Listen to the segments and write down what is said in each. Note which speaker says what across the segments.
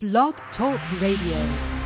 Speaker 1: Blog Talk Radio.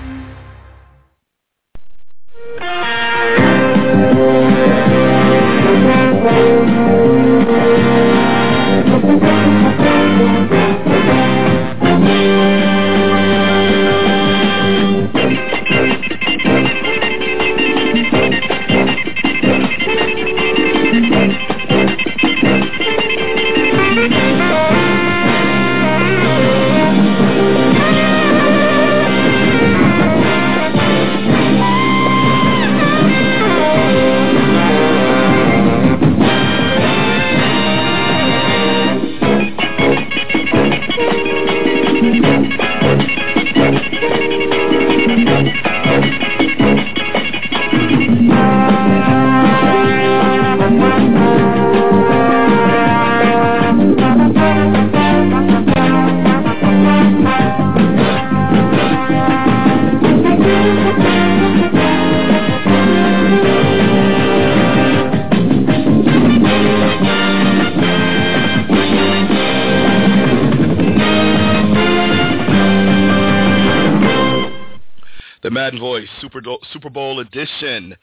Speaker 2: Super, Bowl edition,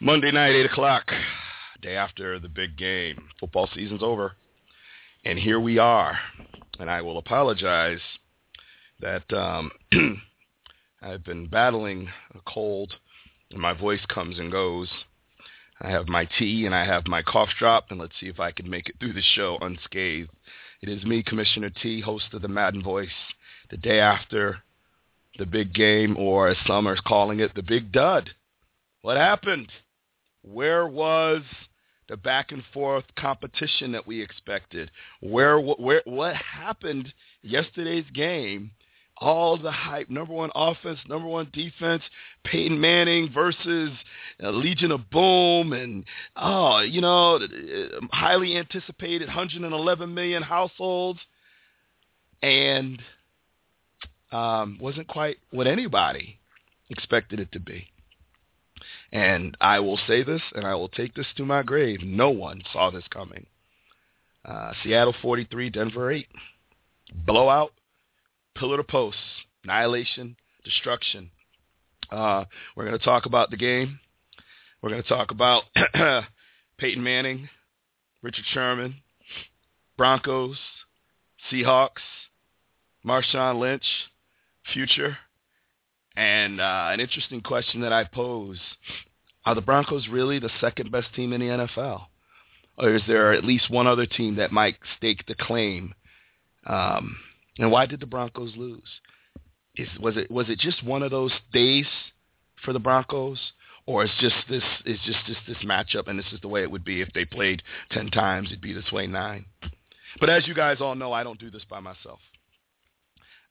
Speaker 2: Monday night, 8 o'clock, day after the big game. Football season's over. And here we are. And I will apologize that um, I've been battling a cold and my voice comes and goes. I have my tea and I have my cough drop, and let's see if I can make it through the show unscathed. It is me, Commissioner T, host of the Madden Voice, the day after the big game, or as some are calling it, the big dud. What happened? Where was the back and forth competition that we expected? Where, where, what happened yesterday's game? All the hype, number one offense, number one defense, Peyton Manning versus uh, Legion of Boom, and oh, you know, highly anticipated 111 million households, and um, wasn't quite what anybody expected it to be. And I will say this, and I will take this to my grave. No one saw this coming. Uh, Seattle 43, Denver 8. Blowout, pillar to post, annihilation, destruction. Uh, we're going to talk about the game. We're going to talk about Peyton Manning, Richard Sherman, Broncos, Seahawks, Marshawn Lynch, future. And uh, an interesting question that I pose, are the Broncos really the second best team in the NFL? Or is there at least one other team that might stake the claim? Um, and why did the Broncos lose? Is, was it was it just one of those days for the Broncos, or is just this is just just this matchup, and this is the way it would be if they played ten times? It'd be this way nine. But as you guys all know, I don't do this by myself.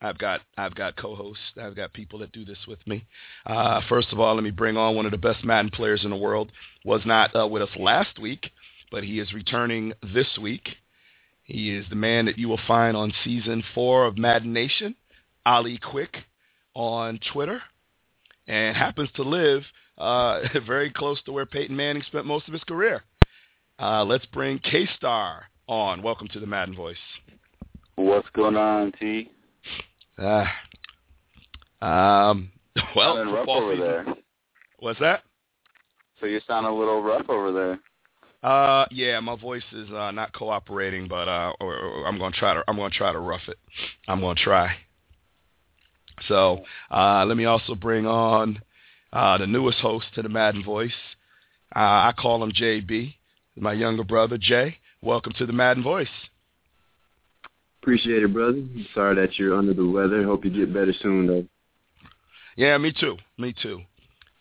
Speaker 2: I've got I've got co-hosts. I've got people that do this with me. Uh, first of all, let me bring on one of the best Madden players in the world. Was not uh, with us last week, but he is returning this week. He is the man that you will find on season four of Madden Nation, Ali Quick, on Twitter, and happens to live uh, very close to where Peyton Manning spent most of his career. Uh, let's bring K-Star on. Welcome to the Madden Voice.
Speaker 3: What's going on, T?
Speaker 2: Uh, um, well,
Speaker 3: sounding
Speaker 2: football
Speaker 3: over
Speaker 2: season.
Speaker 3: there.
Speaker 2: What's that?
Speaker 3: So you sound a little rough over there.
Speaker 2: Uh, yeah, my voice is uh, not cooperating, but uh, or, or I'm gonna try to I'm gonna try to rough it. I'm gonna try. So uh, let me also bring on uh, the newest host to the Madden Voice. Uh, I call him JB, my younger brother Jay. Welcome to the Madden Voice.
Speaker 4: Appreciate it, brother. Sorry that you're under the weather. Hope you get better soon, though.
Speaker 2: Yeah, me too. Me too.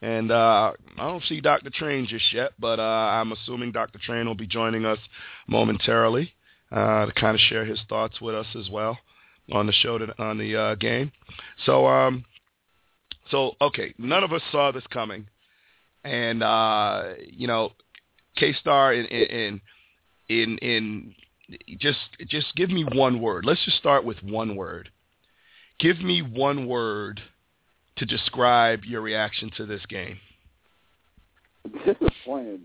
Speaker 2: And uh, I don't see Dr. Train just yet, but uh, I'm assuming Dr. Train will be joining us momentarily uh, to kind of share his thoughts with us as well on the show to, on the uh, game. So, um, so okay, none of us saw this coming, and uh, you know, K Star in in in in just just give me one word. Let's just start with one word. Give me one word to describe your reaction to this game.
Speaker 3: Disappointed.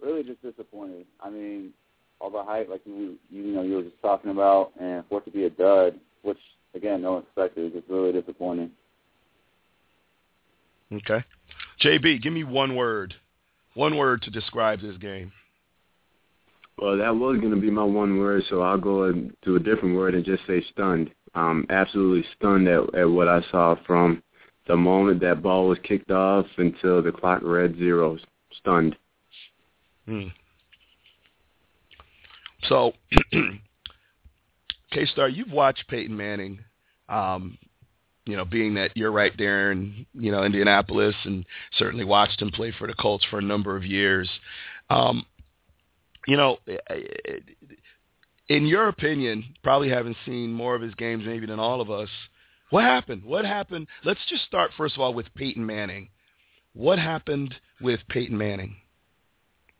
Speaker 3: Really just disappointed. I mean, all the hype, like you, you know, you were just talking about, and for it to be a dud, which again, no one expected. It's just really disappointing.
Speaker 2: Okay. JB, give me one word. One word to describe this game.
Speaker 4: Well, that was going to be my one word, so I'll go to a different word and just say stunned. Um, absolutely stunned at, at what I saw from the moment that ball was kicked off until the clock read zeros. Stunned.
Speaker 2: Hmm. So, K-Star, you've watched Peyton Manning, um, you know, being that you're right there in, you know, Indianapolis and certainly watched him play for the Colts for a number of years. Um, you know, in your opinion, probably having seen more of his games maybe than all of us, what happened? What happened? Let's just start first of all with Peyton Manning. What happened with Peyton Manning?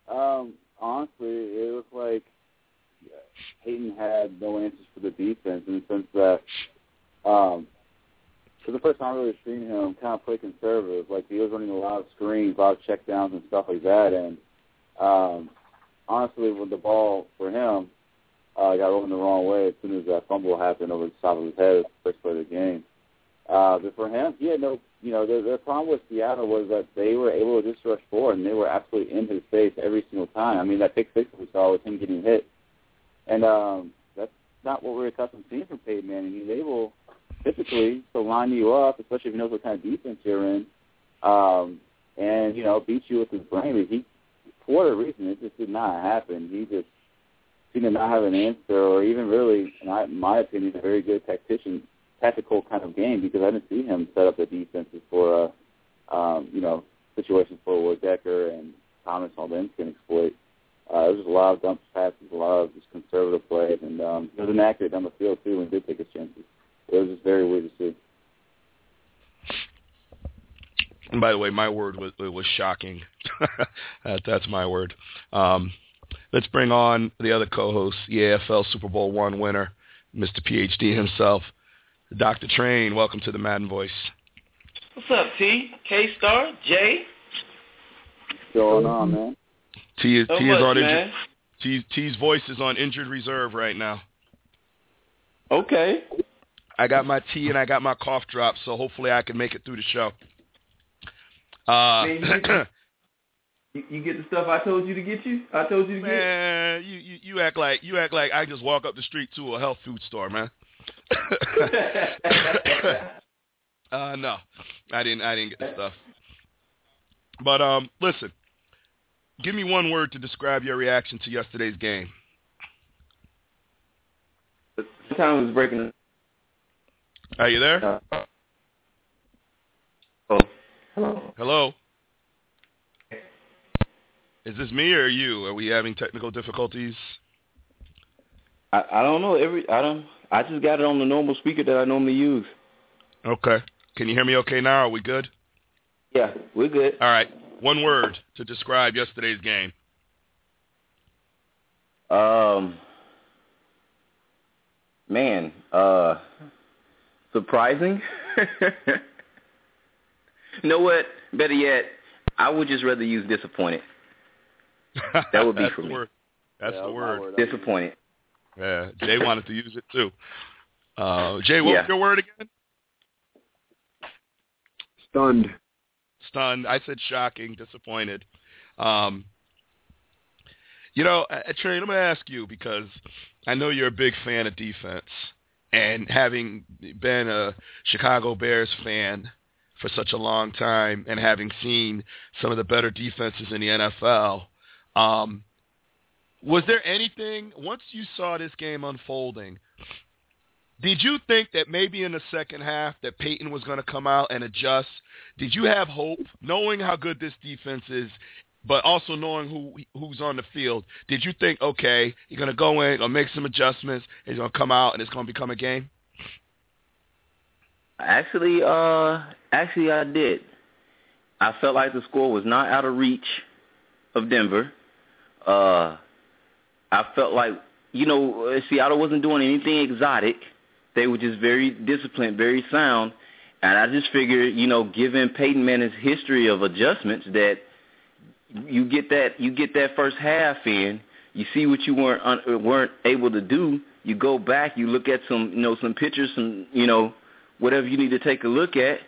Speaker 3: Um, honestly, it was like Peyton had no answers for the defense in the sense that um, for the first time I really seen him kind of play conservative. Like he was running a lot of screens, a lot of checkdowns and stuff like that. And um, honestly, with the ball for him, uh, got rolling the wrong way as soon as that fumble happened over the top of his head first play of the game. Uh, but for him, he had no, you know, the, the problem with Seattle was that they were able to just rush forward and they were absolutely in his face every single time. I mean, that pick six we saw with him getting hit, and um, that's not what we're accustomed to seeing from Peyton Manning. He's able typically to line you up, especially if he knows what kind of defense you're in, um, and you know, beat you with his brain. He, for whatever reason, it just did not happen. He just seemed to not have an answer, or even really, in my opinion, a very good tactician tactical kind of game because I didn't see him set up the defenses for, uh, um, you know, situations for where Decker and Thomas and can exploit. Uh, there was just a lot of dump passes, a lot of just conservative plays, and um, he was inaccurate down the field too when he did take his chances. It was just very weird to see.
Speaker 2: And by the way, my word was was shocking. that, that's my word. Um, let's bring on the other co-host, the AFL Super Bowl one winner, Mr. PhD himself, Dr. Train, welcome to the Madden Voice.
Speaker 5: What's up, T? K-Star? Jay?
Speaker 3: What's going on, man?
Speaker 2: T is,
Speaker 5: So
Speaker 2: T is
Speaker 5: much,
Speaker 2: on injured, T, T's voice is on injured reserve right now.
Speaker 5: Okay.
Speaker 2: I got my tea and I got my cough drop, so hopefully I can make it through the show. Uh,
Speaker 5: Man, you get- You, get the stuff I told you to get you? I told you to get?
Speaker 2: man, you, you you act like you act like I just walk up the street to a health food store, man. uh, no, I didn't. I didn't get the stuff. But um, listen, give me one word to describe your reaction to yesterday's game.
Speaker 5: Time was breaking.
Speaker 2: Are you there?
Speaker 5: Oh. Hello.
Speaker 2: Hello. Is this me or you? Are we having technical difficulties?
Speaker 5: I, I don't know. Every I don't. I just got it on the normal speaker that I normally use.
Speaker 2: Okay. Can you hear me okay now? Are we good?
Speaker 5: Yeah, we're good.
Speaker 2: All right. One word to describe yesterday's game.
Speaker 5: Um, man, uh, surprising. you know what? Better yet, I would just rather use disappointed. That would be for me.
Speaker 2: Word. That's
Speaker 3: Yeah,
Speaker 2: the
Speaker 3: my
Speaker 2: word.
Speaker 5: Disappointed.
Speaker 2: Yeah. Jay wanted to use it too. Uh, Jay, what
Speaker 5: Yeah.
Speaker 2: was your word again?
Speaker 4: Stunned.
Speaker 2: Stunned. I said shocking, disappointed. Um, you know, uh, Trey, I'm going to ask you because I know you're a big fan of defense, and having been a Chicago Bears fan for such a long time, and having seen some of the better defenses in the NFL, um, was there anything once you saw this game unfolding? Did you think that maybe in the second half that Peyton was going to come out and adjust? Did you have hope, knowing how good this defense is, but also knowing who who's on the field? Did you think, okay, you're going to go in, or make some adjustments, he's going to come out, and it's going to become a game?
Speaker 5: Actually, uh, actually, I did. I felt like the score was not out of reach of Denver. Uh, I felt like you know uh, Seattle wasn't doing anything exotic. They were just very disciplined, very sound, and I just figured, you know, given Peyton Manning's history of adjustments, that you get that you get that first half in, you see what you weren't un, weren't able to do, you go back, you look at some, you know, some pictures, some, you know, whatever you need to take a look at,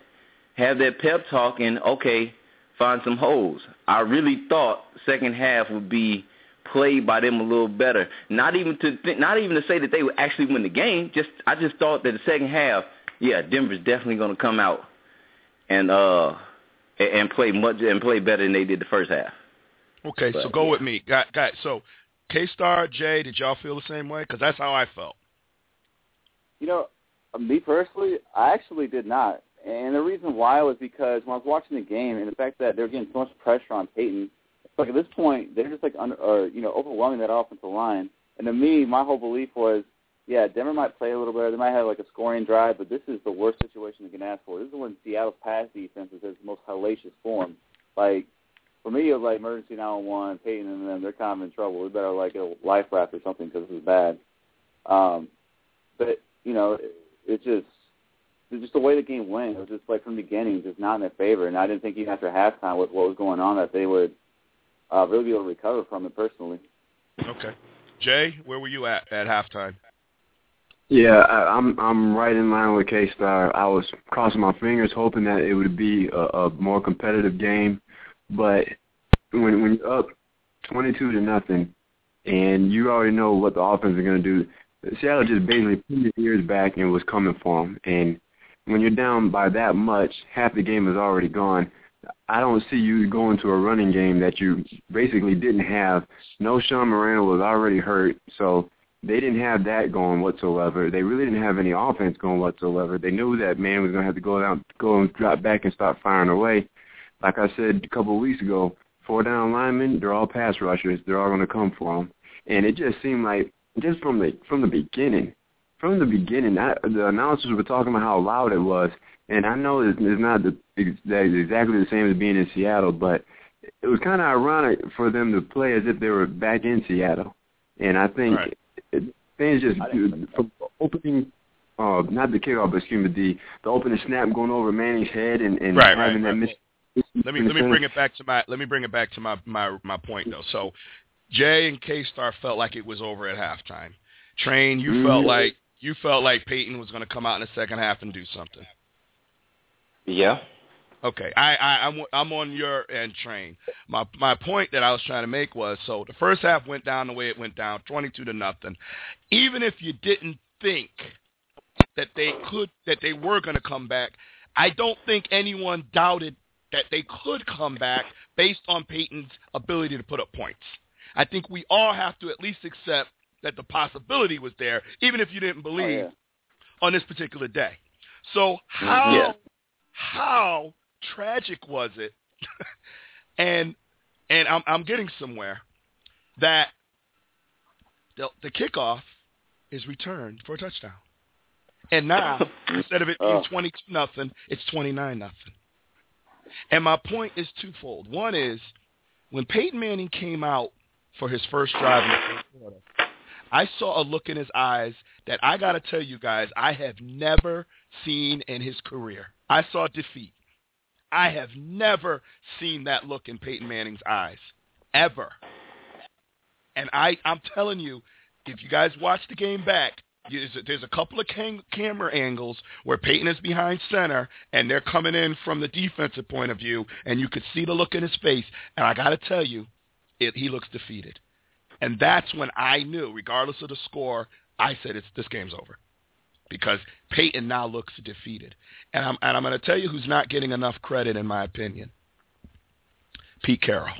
Speaker 5: have that pep talk, and okay, find some holes. I really thought second half would be played by them a little better. Not even to th- not even to say that they would actually win the game. Just I just thought that the second half, yeah, Denver's definitely going to come out and uh and play much and play better than they did the first half.
Speaker 2: Okay, but, so go yeah. with me, guys. So K Star, Jay, did y'all feel the same way? Because that's how I felt.
Speaker 3: You know, me personally, I actually did not. And the reason why was because when I was watching the game and the fact that they're getting so much pressure on Peyton, like at this point they're just like under, or you know overwhelming that offensive line. And to me, my whole belief was, yeah, Denver might play a little better. They might have like a scoring drive, but this is the worst situation they can ask for. This is when Seattle's pass defense is in its most hellacious form. Like for me, it was like emergency 911, Peyton and them. They're kind of in trouble. We better like a life raft or something because this is bad. Um, but you know, it, it just it's just the way the game went. It was just like from the beginning, just not in their favor. And I didn't think even after halftime with what was going on that they would uh, really be able to recover from it personally.
Speaker 2: Okay, Jay, where were you at at halftime?
Speaker 4: Yeah, I, I'm I'm right in line with K Star. I was crossing my fingers, hoping that it would be a, a more competitive game. But when when you're up twenty-two to nothing, and you already know what the offense is going to do, Seattle just basically put their ears back and was coming for them. And when you're down by that much, half the game is already gone. I don't see you going to a running game that you basically didn't have. Knowshon Moreno was already hurt, so they didn't have that going whatsoever. They really didn't have any offense going whatsoever. They knew that man was going to have to go down, go and drop back and start firing away. Like I said a couple of weeks ago, four down linemen, they're all pass rushers. They're all going to come for them. And it just seemed like just from the from the beginning, from the beginning, I, the announcers were talking about how loud it was. And I know it's, it's not the, exactly the same as being in Seattle, but it was kind of ironic for them to play as if they were back in Seattle. And I think right. it, things just from opening, uh, not the kickoff, but excuse me, the the opening snap going over Manning's head and, and
Speaker 2: right,
Speaker 4: having
Speaker 2: right,
Speaker 4: that
Speaker 2: right. miss. Let me let me bring it back to my let me bring it back to my my my point though. So Jay and K Star felt like it was over at halftime. Train, you mm-hmm. felt like you felt like Peyton was going to come out in the second half and do something.
Speaker 5: Yeah.
Speaker 2: Okay, I, I I'm I'm on your end train. My my point that I was trying to make was so the first half went down the way it went down, twenty two to nothing. Even if you didn't think that they could that they were going to come back, I don't think anyone doubted that they could come back based on Peyton's ability to put up points. I think we all have to at least accept that the possibility was there, even if you didn't believe oh, yeah. on this particular day. So mm-hmm. how yeah. how tragic was it? and and I'm I'm getting somewhere that the, the kickoff is returned for a touchdown. And now instead of it being oh. twenty two nothing, it's twenty nine nothing. And my point is twofold. One is when Peyton Manning came out for his first drive in the first quarter, I saw a look in his eyes that I got to tell you guys I have never seen in his career. I saw defeat. I have never seen that look in Peyton Manning's eyes, ever. And I, I'm telling you, if you guys watch the game back, there's a couple of cam- camera angles where Peyton is behind center and they're coming in from the defensive point of view, and you could see the look in his face. And I got to tell you, it, he looks defeated. And that's when I knew, regardless of the score, I said it's this game's over. Because Peyton now looks defeated. And I'm and I'm gonna tell you who's not getting enough credit in my opinion. Pete Carroll.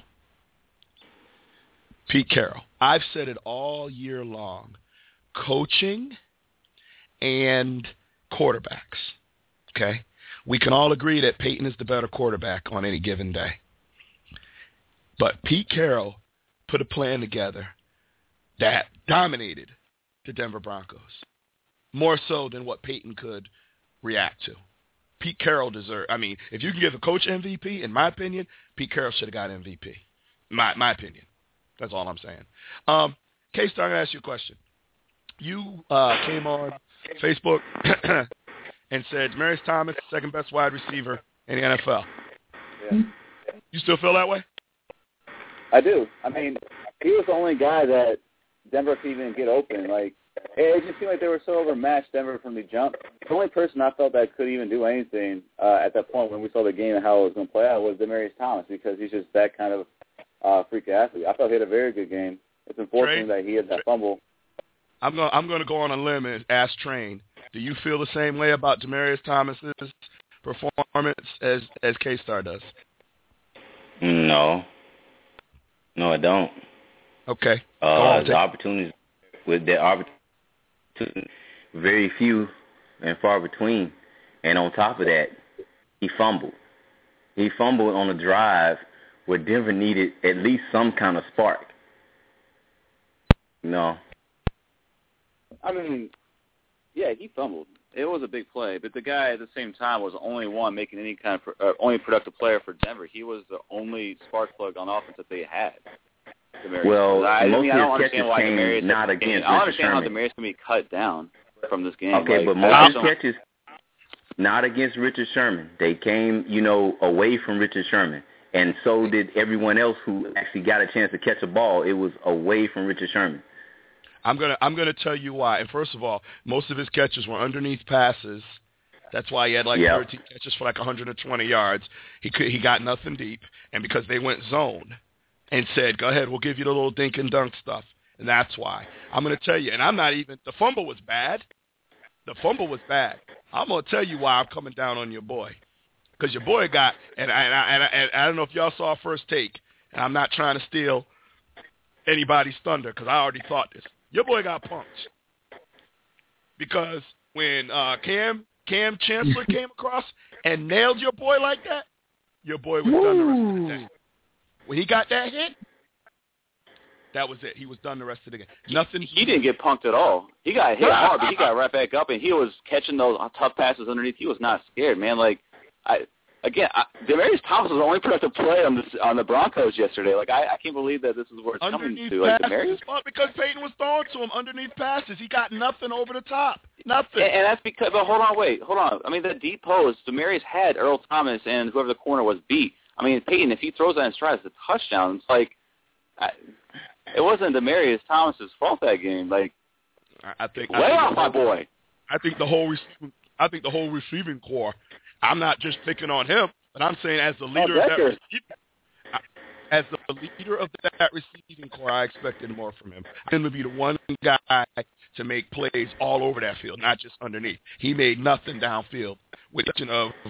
Speaker 2: Pete Carroll. I've said it all year long. Coaching and quarterbacks. Okay? We can all agree that Peyton is the better quarterback on any given day. But Pete Carroll put a plan together that dominated the Denver Broncos, more so than what Peyton could react to. Pete Carroll deserved. I mean, if you can give a coach MVP, in my opinion, Pete Carroll should have got MVP. My my opinion. That's all I'm saying. Um, K-Star, I'm gonna ask you a question. You uh, came on Facebook and said Marius Thomas, second best wide receiver in the NFL.
Speaker 3: Yeah.
Speaker 2: You still feel that way?
Speaker 3: I do. I mean, he was the only guy that Denver could even get open. Like it just seemed like they were so overmatched Denver from the jump. The only person I felt that could even do anything uh, at that point when we saw the game and how it was going to play out was Demaryius Thomas because he's just that kind of uh, freak athlete. I thought he had a very good game. It's unfortunate
Speaker 2: Trey,
Speaker 3: that he had that fumble.
Speaker 2: I'm going. I'm going to go on a limb and ask Train. Do you feel the same way about Demaryius Thomas's performance as as K Star does?
Speaker 5: No. No, I don't.
Speaker 2: Okay.
Speaker 5: Uh,
Speaker 2: on,
Speaker 5: the
Speaker 2: take-
Speaker 5: opportunities with the opportunity, very few and far between. And on top of that, he fumbled. He fumbled on a drive where Denver needed at least some kind of spark. No.
Speaker 3: I mean, yeah, he fumbled. It was a big play, but the guy at the same time was the only one making any kind of uh, only productive player for Denver. He was the only spark plug on offense that they had. Demaryius.
Speaker 5: Well,
Speaker 3: I, I
Speaker 5: most
Speaker 3: mean,
Speaker 5: of
Speaker 3: I don't understand
Speaker 5: catches
Speaker 3: why
Speaker 5: came
Speaker 3: Demaryius
Speaker 5: not against
Speaker 3: I don't
Speaker 5: Richard
Speaker 3: understand how
Speaker 5: Sherman.
Speaker 3: Demaryius can be cut down from this game.
Speaker 5: Okay,
Speaker 3: Like,
Speaker 5: but most of his catches not against Richard Sherman. They came, you know, away from Richard Sherman. And so did everyone else who actually got a chance to catch a ball. It was away from Richard Sherman.
Speaker 2: I'm gonna I'm gonna tell you why. And first of all, most of his catches were underneath passes. That's why he had like
Speaker 5: Yeah.
Speaker 2: 13 catches for like 120 yards. He could he got nothing deep, and because they went zone and said, "Go ahead, we'll give you the little dink and dunk stuff," and that's why I'm gonna tell you. And I'm not even the fumble was bad. The fumble was bad. I'm gonna tell you why I'm coming down on your boy, because your boy got and I, and I, and I, and I don't know if y'all saw first take, and I'm not trying to steal anybody's thunder because I already thought this. Your boy got punched because when uh, Kam Kam Chancellor came across and nailed your boy like that, your boy was done the rest of the day. When he got that hit, that was it. He was done the rest of the game. Nothing.
Speaker 3: he didn't get punked at all. He got hit hard, but he got right back up, and he was catching those tough passes underneath. He was not scared, man. Like, I again, I, Demaryius Thomas was the only productive play on the on the Broncos yesterday. Like, I, I can't believe that this is where it's coming
Speaker 2: underneath
Speaker 3: to. Like,
Speaker 2: passes.
Speaker 3: Demaryius,
Speaker 2: Well, because Peyton was throwing to him underneath passes. He got nothing over the top. Nothing.
Speaker 3: and, and that's because. But hold on, wait, hold on. I mean, the deep post, Demaryius had Earl Thomas and whoever the corner was beat. I mean, Peyton, if he throws that in stride, it's a touchdown. It's like, I, it wasn't Demaryius Thomas's fault that game. Like,
Speaker 2: I I think. I
Speaker 3: lay
Speaker 2: think
Speaker 3: off my boy.
Speaker 2: I think the whole receiving, I think the whole receiving corps. I'm not just picking on him, but I'm saying as the leader of that receiving, as the leader of that receiving corps, I expected more from him. Him to be the one guy to make plays all over that field, not just underneath. He made nothing downfield, with the exception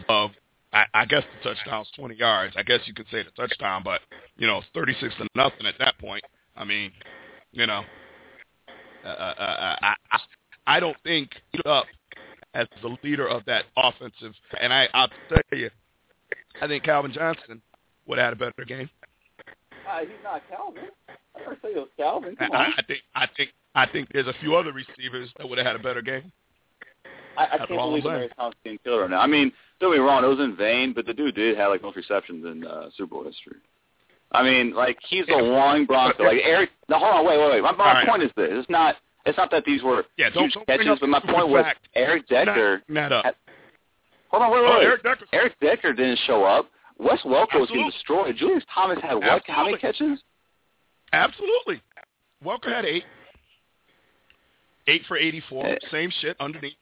Speaker 2: of I, I guess the touchdown's 20 yards. I guess you could say the touchdown, but you know, it's 36 to nothing at that point. I mean, you know, uh, uh, uh, I, I I don't think up as the leader of that offensive. And I, I'll tell you, I think Calvin Johnson would have had a better game.
Speaker 3: Uh, he's not Calvin. I never say it was Calvin. Come
Speaker 2: I,
Speaker 3: on.
Speaker 2: I think, I think, I think there's a few other receivers that would have had a better game.
Speaker 3: I, I
Speaker 2: That's
Speaker 3: can't believe. Demaryius Thomas is getting killed right now. I mean, don't be wrong, it was in vain, but the dude did have like most receptions in uh, Super Bowl history. I mean, like he's the one Bronco. Like Eric, no, hold on, wait, wait, wait. My, my
Speaker 2: right.
Speaker 3: point is this: it's not, it's not that these were
Speaker 2: Yeah, don't,
Speaker 3: huge
Speaker 2: don't
Speaker 3: catches, but my point was
Speaker 2: fact.
Speaker 3: Eric Decker.
Speaker 2: bring that up.
Speaker 3: had- Hold on, wait, wait,
Speaker 2: Oh,
Speaker 3: wait.
Speaker 2: Eric Decker.
Speaker 3: Eric Decker didn't show up. Wes Welker was getting destroyed. Julius Thomas had what? How many catches?
Speaker 2: Absolutely. Welker had eight. Eight for 84.
Speaker 3: Eh.
Speaker 2: Same shit underneath.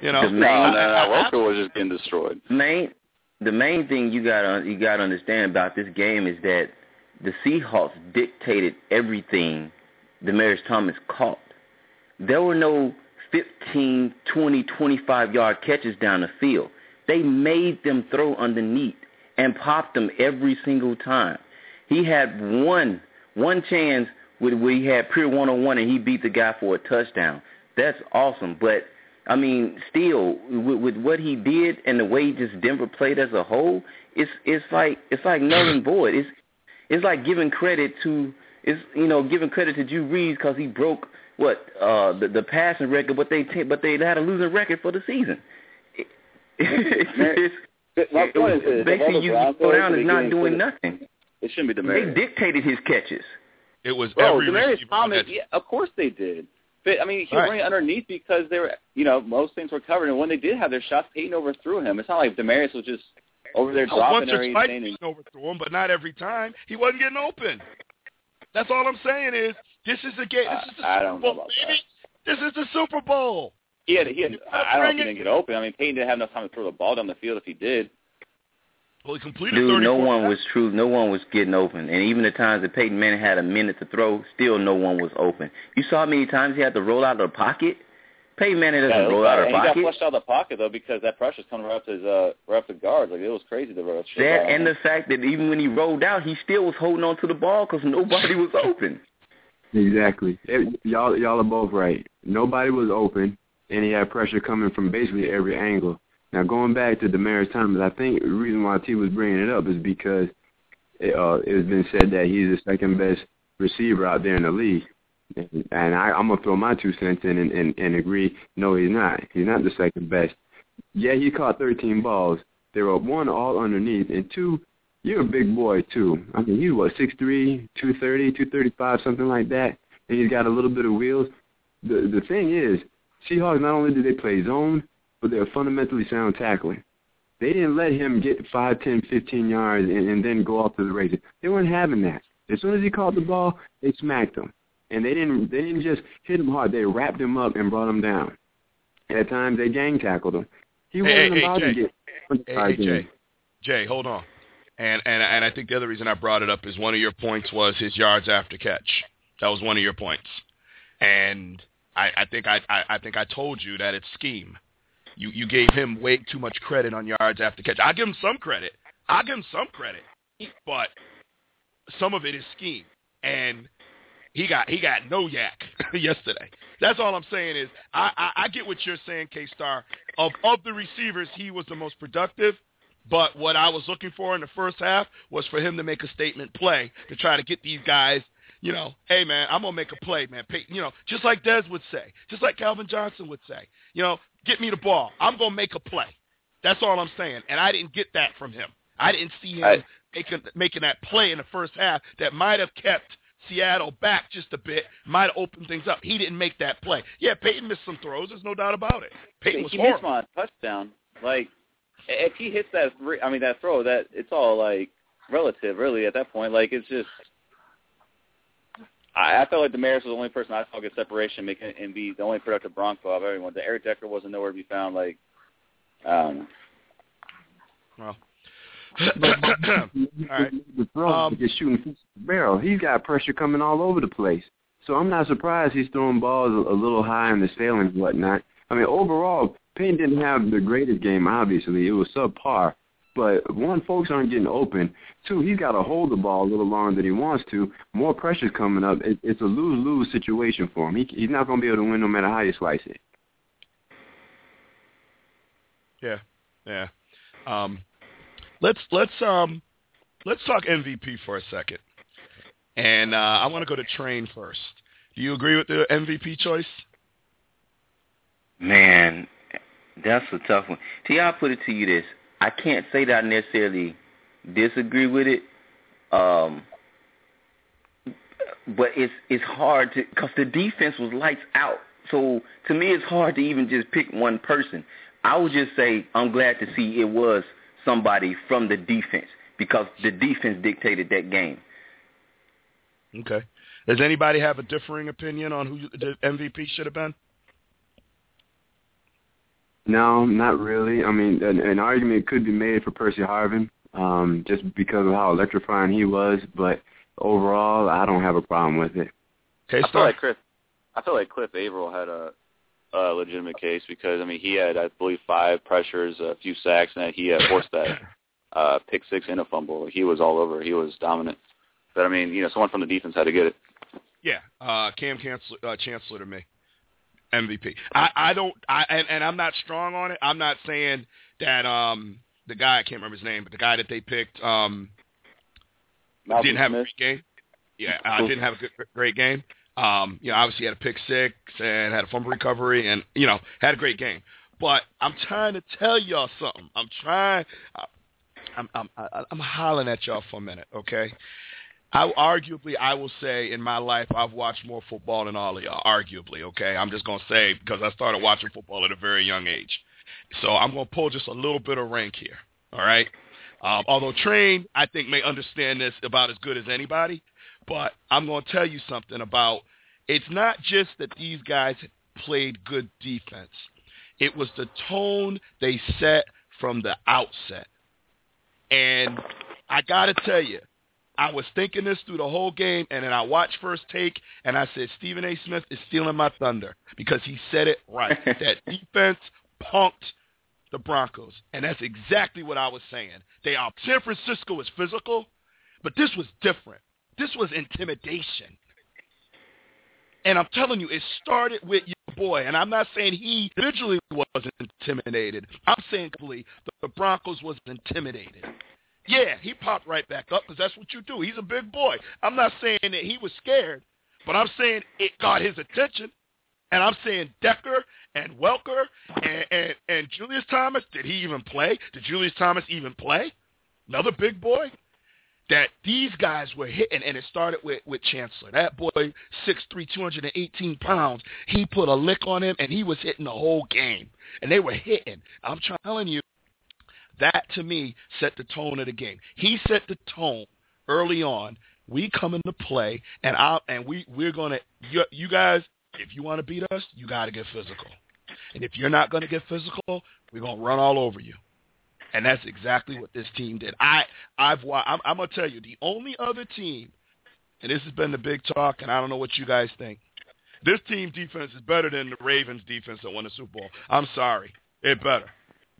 Speaker 2: You know,
Speaker 5: The
Speaker 3: No,
Speaker 5: main-
Speaker 3: no,
Speaker 2: I-
Speaker 3: no.
Speaker 2: I- I-
Speaker 3: Welker was just getting destroyed.
Speaker 5: Main, the main thing you gotta you gotta understand about this game is that the Seahawks dictated everything Demaryius Thomas caught. There were no 15, 20, 25 yard catches down the field. They made them throw underneath and popped them every single time. He had one one chance with where he had pure one on one and he beat the guy for a touchdown. That's awesome, but I mean, still with, with what he did and the way just Denver played as a whole, it's it's like it's like null and void. It's it's like giving credit to it's you know giving credit to Drew Brees because he broke what uh the the passing record, but they t- but they had a losing record for the season. It, it's, it's,
Speaker 3: My point is this: of all
Speaker 5: basically
Speaker 3: the
Speaker 5: you
Speaker 3: Broncos
Speaker 5: go down
Speaker 3: that
Speaker 5: is
Speaker 3: are
Speaker 5: not doing nothing.
Speaker 3: It shouldn't be
Speaker 5: They dictated his catches.
Speaker 2: it was
Speaker 3: Bro,
Speaker 2: every
Speaker 3: Demaryius
Speaker 2: receiver
Speaker 3: Thomas,
Speaker 2: that-
Speaker 3: yeah, of course they did. But I mean, he was
Speaker 2: Right.
Speaker 3: running underneath because they were, you know, most things were covered, and when they did have their shots, Peyton overthrew him. It's not like Demaryius was just over there dropping
Speaker 2: once or
Speaker 3: everything.
Speaker 2: twice
Speaker 3: And,
Speaker 2: he overthrew him, but not every time. He wasn't getting open. That's all I'm saying is this is the game. This is the
Speaker 3: I- I
Speaker 2: Super
Speaker 3: don't know
Speaker 2: Bowl,
Speaker 3: about
Speaker 2: baby. This is the Super Bowl.
Speaker 6: He had, he had. I don't know if he didn't get open. I mean, Peyton didn't have enough time to throw the ball down the field. If he did,
Speaker 2: well, he completed.
Speaker 5: Dude, no one was true. No one was getting open, and even the times that Peyton Manning had a minute to throw, still no one was open. You saw how many times he had to roll out of the pocket. Peyton Manning doesn't
Speaker 6: yeah,
Speaker 5: roll out of
Speaker 6: he
Speaker 5: pocket.
Speaker 6: He got flushed out of the pocket though because that pressure's coming right up to his uh, right up to guards. Like it was crazy to rush.
Speaker 5: That and the fact that even when he rolled out, he still was holding on to the ball because nobody was open.
Speaker 4: Exactly. Y'all, y'all are both right. Nobody was open, and he had pressure coming from basically every angle. Now, going back to Demaryius Thomas, I think the reason why T was bringing it up is because it, uh, it's been said that he's the second best receiver out there in the league. And, I, I'm gonna throw my two cents in and, and, and agree. No, he's not. He's not the second best. Yeah, he caught 13 balls. They were one all underneath, and two, you're a big boy too. I mean, you what, six three, two thirty, two thirty five, something like that. And he's got a little bit of wheels. The the thing is, Seahawks not only do they play zone, but they're fundamentally sound tackling. They didn't let him get five, ten, fifteen yards and, and then go off to the races. They weren't having that. As soon as he caught the ball, they smacked him, and they didn't. They didn't just hit him hard. They wrapped him up and brought him down. And at times, they gang tackled him. He
Speaker 2: hey,
Speaker 4: wasn't
Speaker 2: hey,
Speaker 4: about
Speaker 2: Jay.
Speaker 4: to get.
Speaker 2: Hey, hey, Jay, Jay, hold on. And and and I think the other reason I brought it up is one of your points was his yards after catch. That was one of your points, and I, I think I, I I think I told you that it's scheme. You you gave him way too much credit on yards after catch. I give him some credit. I give him some credit, but some of it is scheme, and he got he got no YAC yesterday. That's all I'm saying is I, I, I get what you're saying, K Star. Of of the receivers, he was the most productive. But what I was looking for in the first half was for him to make a statement play to try to get these guys, you know, hey man, I'm gonna make a play, man. You know, just like Dez would say, just like Calvin Johnson would say, you know, get me the ball. I'm gonna make a play. That's all I'm saying. And I didn't get that from him. I didn't see him
Speaker 6: I,
Speaker 2: making making that play in the first half that might have kept Seattle back just a bit, might have opened things up. He didn't make that play. Yeah, Peyton missed some throws. There's no doubt about it. Peyton was
Speaker 6: he
Speaker 2: horrible.
Speaker 6: missed my touchdown. Like if he hits that, I mean that throw, that it's all like relative, really. At that point, like it's just. I, I felt like Demaryius was the only person I saw get separation, make and be the only productive Bronco of everyone. The Eric Decker wasn't nowhere to be found. Like, um,
Speaker 2: well, right. Um,
Speaker 4: just shooting from the barrel. He's got pressure coming all over the place. So I'm not surprised he's throwing balls a, little high in the ceiling and whatnot. I mean, overall, Payne didn't have the greatest game. Obviously, it was subpar. But one, folks aren't getting open. Two, he's got to hold the ball a little longer than he wants to. More pressure's coming up. It, it's a lose-lose situation for him. He, he's not going to be able to win no matter how you slice it.
Speaker 2: Yeah, yeah. Um, let's let's um let's talk MVP for a second, and uh, I want to go to Train first. Do you agree with the MVP choice?
Speaker 5: Man, that's a tough one. T, I'll put it to you this. I can't say that I necessarily disagree with it, um, but it's it's hard to because the defense was lights out. So to me, it's hard to even just pick one person. I would just say I'm glad to see it was somebody from the defense because the defense dictated that game.
Speaker 2: Okay. Does anybody have a differing opinion on who the MVP should have been?
Speaker 4: No, not really. I mean, an, an argument could be made for Percy Harvin um, just because of how electrifying he was. But overall, I don't have a problem with it.
Speaker 2: Okay,
Speaker 6: I feel like Chris. I feel like Cliff Avril had a, a legitimate case because I mean he had I believe five pressures, a few sacks, and he had forced that uh, pick six and a fumble. He was all over. He was dominant. But I mean, you know, someone from the defense had to get it.
Speaker 2: Yeah, uh, Kam Chancellor, uh, Chancellor to me, MVP. I, I don't, I and, and I'm not strong on it. I'm not saying that um the guy I can't remember his name, but the guy that they picked um
Speaker 6: Malcolm
Speaker 2: didn't have a great game. Yeah, I didn't have a good, great game. Um, you know, obviously had a pick six and had a fumble recovery, and you know had a great game. But I'm trying to tell y'all something. I'm trying. I'm I'm I'm, hollering at y'all for a minute, okay? I arguably I will say in my life I've watched more football than all of y'all. Arguably, okay. I'm just gonna say because I started watching football at a very young age, so I'm gonna pull just a little bit of rank here. All right. Um, although Train, I think, may understand this about as good as anybody, but I'm going to tell you something about it's not just that these guys played good defense. It was the tone they set from the outset. And I got to tell you, I was thinking this through the whole game, and then I watched first take, and I said Stephen A. Smith is stealing my thunder because he said it right. that defense punked the Broncos, and that's exactly what I was saying. They are San Francisco is physical, but this was different. This was intimidation. And I'm telling you, it started with your boy. And I'm not saying he individually wasn't intimidated. I'm saying the Broncos was intimidated. Yeah, he popped right back up because that's what you do. He's a big boy. I'm not saying that he was scared, but I'm saying it got his attention. And I'm saying Decker and Welker and, and, and Julius Thomas, did he even play? Did Julius Thomas even play? Another big boy? That these guys were hitting, and it started with, with Chancellor. That boy, 6'3", 218 pounds, he put a lick on him, and he was hitting the whole game. And they were hitting. I'm telling you, that to me set the tone of the game. He set the tone early on. We come into play, and I and we we're gonna you, you guys. If you want to beat us, you got to get physical. And if you're not going to get physical, we're going to run all over you and that's exactly what this team did. I I've I'm, I'm gonna tell you the only other team, and this has been the big talk, and I don't know what you guys think. This team defense is better than the Ravens defense that won the Super Bowl. I'm sorry, it better.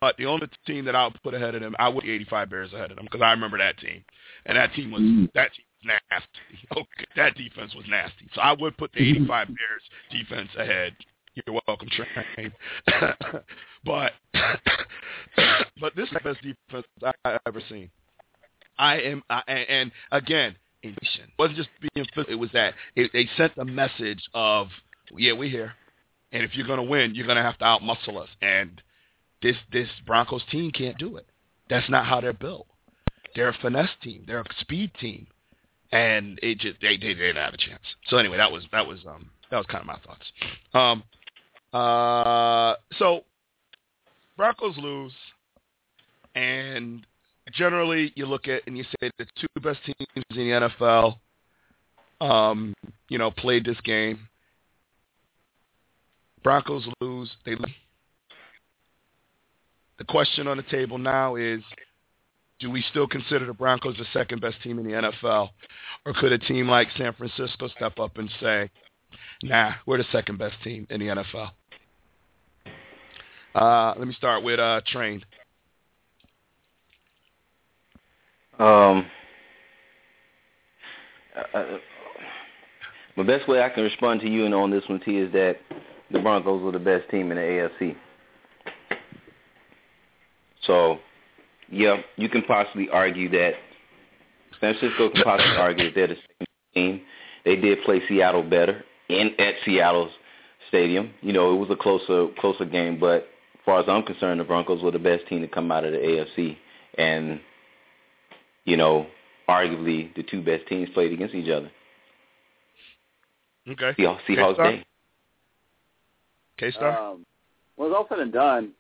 Speaker 2: But the only team that I would put ahead of them, I would 85 Bears ahead of them because I remember that team, and that team was mm. that team was nasty. Okay, that defense was nasty. So I would put the 85 Bears defense ahead you're welcome, Train. but but this is the best defense I've ever seen. I am, I, and again, it wasn't just being physical. It was that it, they sent the message of, yeah, we're here, and if you're going to win, you're going to have to outmuscle us. And this this Broncos team can't do it. That's not how they're built. They're a finesse team. They're a speed team, and it just they they, they didn't have a chance. So anyway, that was that was um that was kind of my thoughts. Um, uh, so Broncos lose, and generally you look at and you say the two best teams in the NFL, um, you know, played this game. Broncos lose. They lose. The question on the table now is, do we still consider the Broncos the second best team in the NFL, or could a team like San Francisco step up and say, "Nah, we're the second best team in the NFL"? Uh, let me start with uh, Train.
Speaker 5: Um, uh, uh, the best way I can respond to you and on this one, T, is that the Broncos were the best team in the AFC. So, yeah, you can possibly argue that San Francisco can possibly argue that they're the same team. They did play Seattle better in at Seattle's stadium. You know, it was a closer closer game, but far as I'm concerned, the Broncos were the best team to come out of the AFC, and you know, arguably the two best teams played against each other.
Speaker 2: Okay.
Speaker 5: Seahawks, Seahawks Day.
Speaker 2: K-Star?
Speaker 3: Um, when it's all said and done,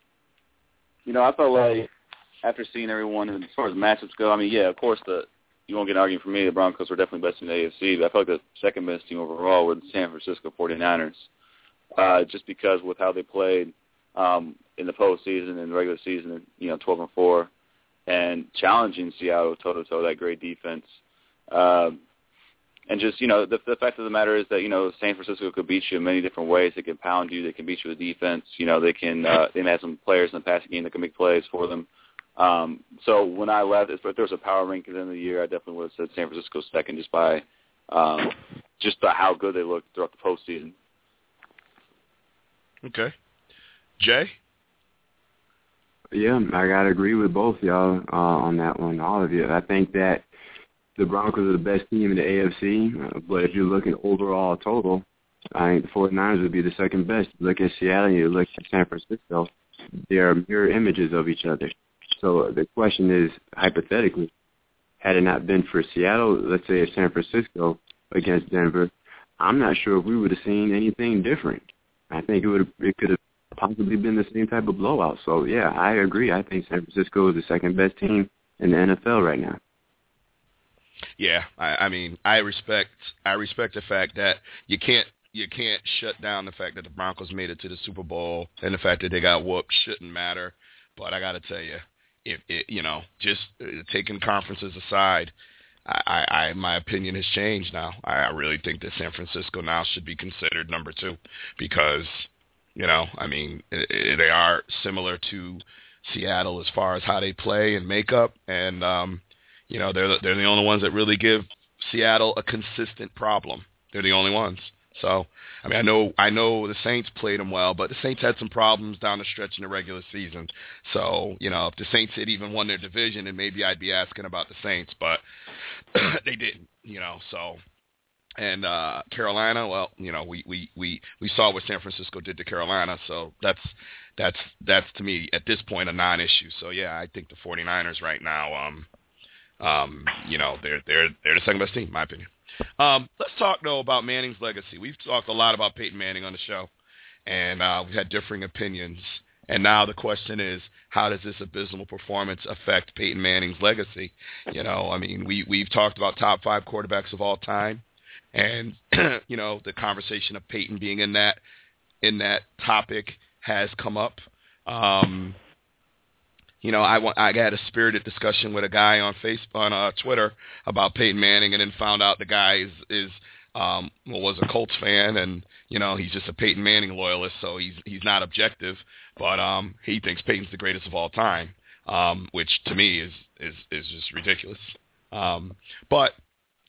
Speaker 3: you know, I felt like after seeing everyone, as far as matchups go, I mean, yeah, of course, the you won't get an argument from me. The Broncos were definitely best in the AFC, but I felt like the second best team overall were the San Francisco 49ers, uh, just because with how they played um, in the postseason and regular season, you know, 12 and four, and challenging Seattle toe to toe that great defense. Um, and just you know, the, the fact of the matter is that you know San Francisco could beat you in many different ways. They can pound you. They can beat you with defense. You know, they can. Uh, they have some players in the passing game that can make plays for them. Um, so when I left, if there was a power ranking at the end of the year, I definitely would have said San Francisco second just by um, just by how good they looked throughout the postseason.
Speaker 2: Okay. Jay?
Speaker 4: Yeah, I gotta agree with both y'all uh, on that one, all of you. I think that the Broncos are the best team in the AFC, uh, but if you're looking overall total, I think the 49ers would be the second best. Look at Seattle, you look at San Francisco, they are mirror images of each other. So the question is, hypothetically, had it not been for Seattle, let's say San Francisco against Denver, I'm not sure if we would have seen anything different. I think it would it could have possibly been the same type of blowout. So yeah, I agree. I think San Francisco is the second best team in the NFL right now.
Speaker 2: Yeah, I, I mean, I respect I respect the fact that you can't you can't shut down the fact that the Broncos made it to the Super Bowl and the fact that they got whooped shouldn't matter. But I got to tell you, if it, you know, just uh, taking conferences aside, I, I, my opinion has changed now. I, I really think that San Francisco now should be considered number two because, you know, I mean, they are similar to Seattle as far as how they play and makeup, and um, you know, they're they're the only ones that really give Seattle a consistent problem. They're the only ones. So, I mean, I know I know the Saints played them well, but the Saints had some problems down the stretch in the regular season. So, you know, if the Saints had even won their division, then maybe I'd be asking about the Saints, but they didn't. You know, so and uh Carolina, well, you know, we we we we saw what San Francisco did to Carolina, so that's that's that's to me at this point a non-issue. So yeah, I think the 49ers right now um um you know, they're they're they're the second best team in my opinion. Um, let's talk though about Manning's legacy. We've talked a lot about Peyton Manning on the show, and uh, we've had differing opinions. And now the question is, how does this abysmal performance affect Peyton Manning's legacy? You know, I mean, we we've talked about top five quarterbacks of all time, and you know, the conversation of Peyton being in that in that topic has come up. Um, you know, I want I had a spirited discussion with a guy on Facebook on uh, Twitter about Peyton Manning, and then found out the guy is is um, well, was a Colts fan, and you know he's just a Peyton Manning loyalist, so he's he's not objective, but um, he thinks Peyton's the greatest of all time, um, which to me is is is just ridiculous. Um, but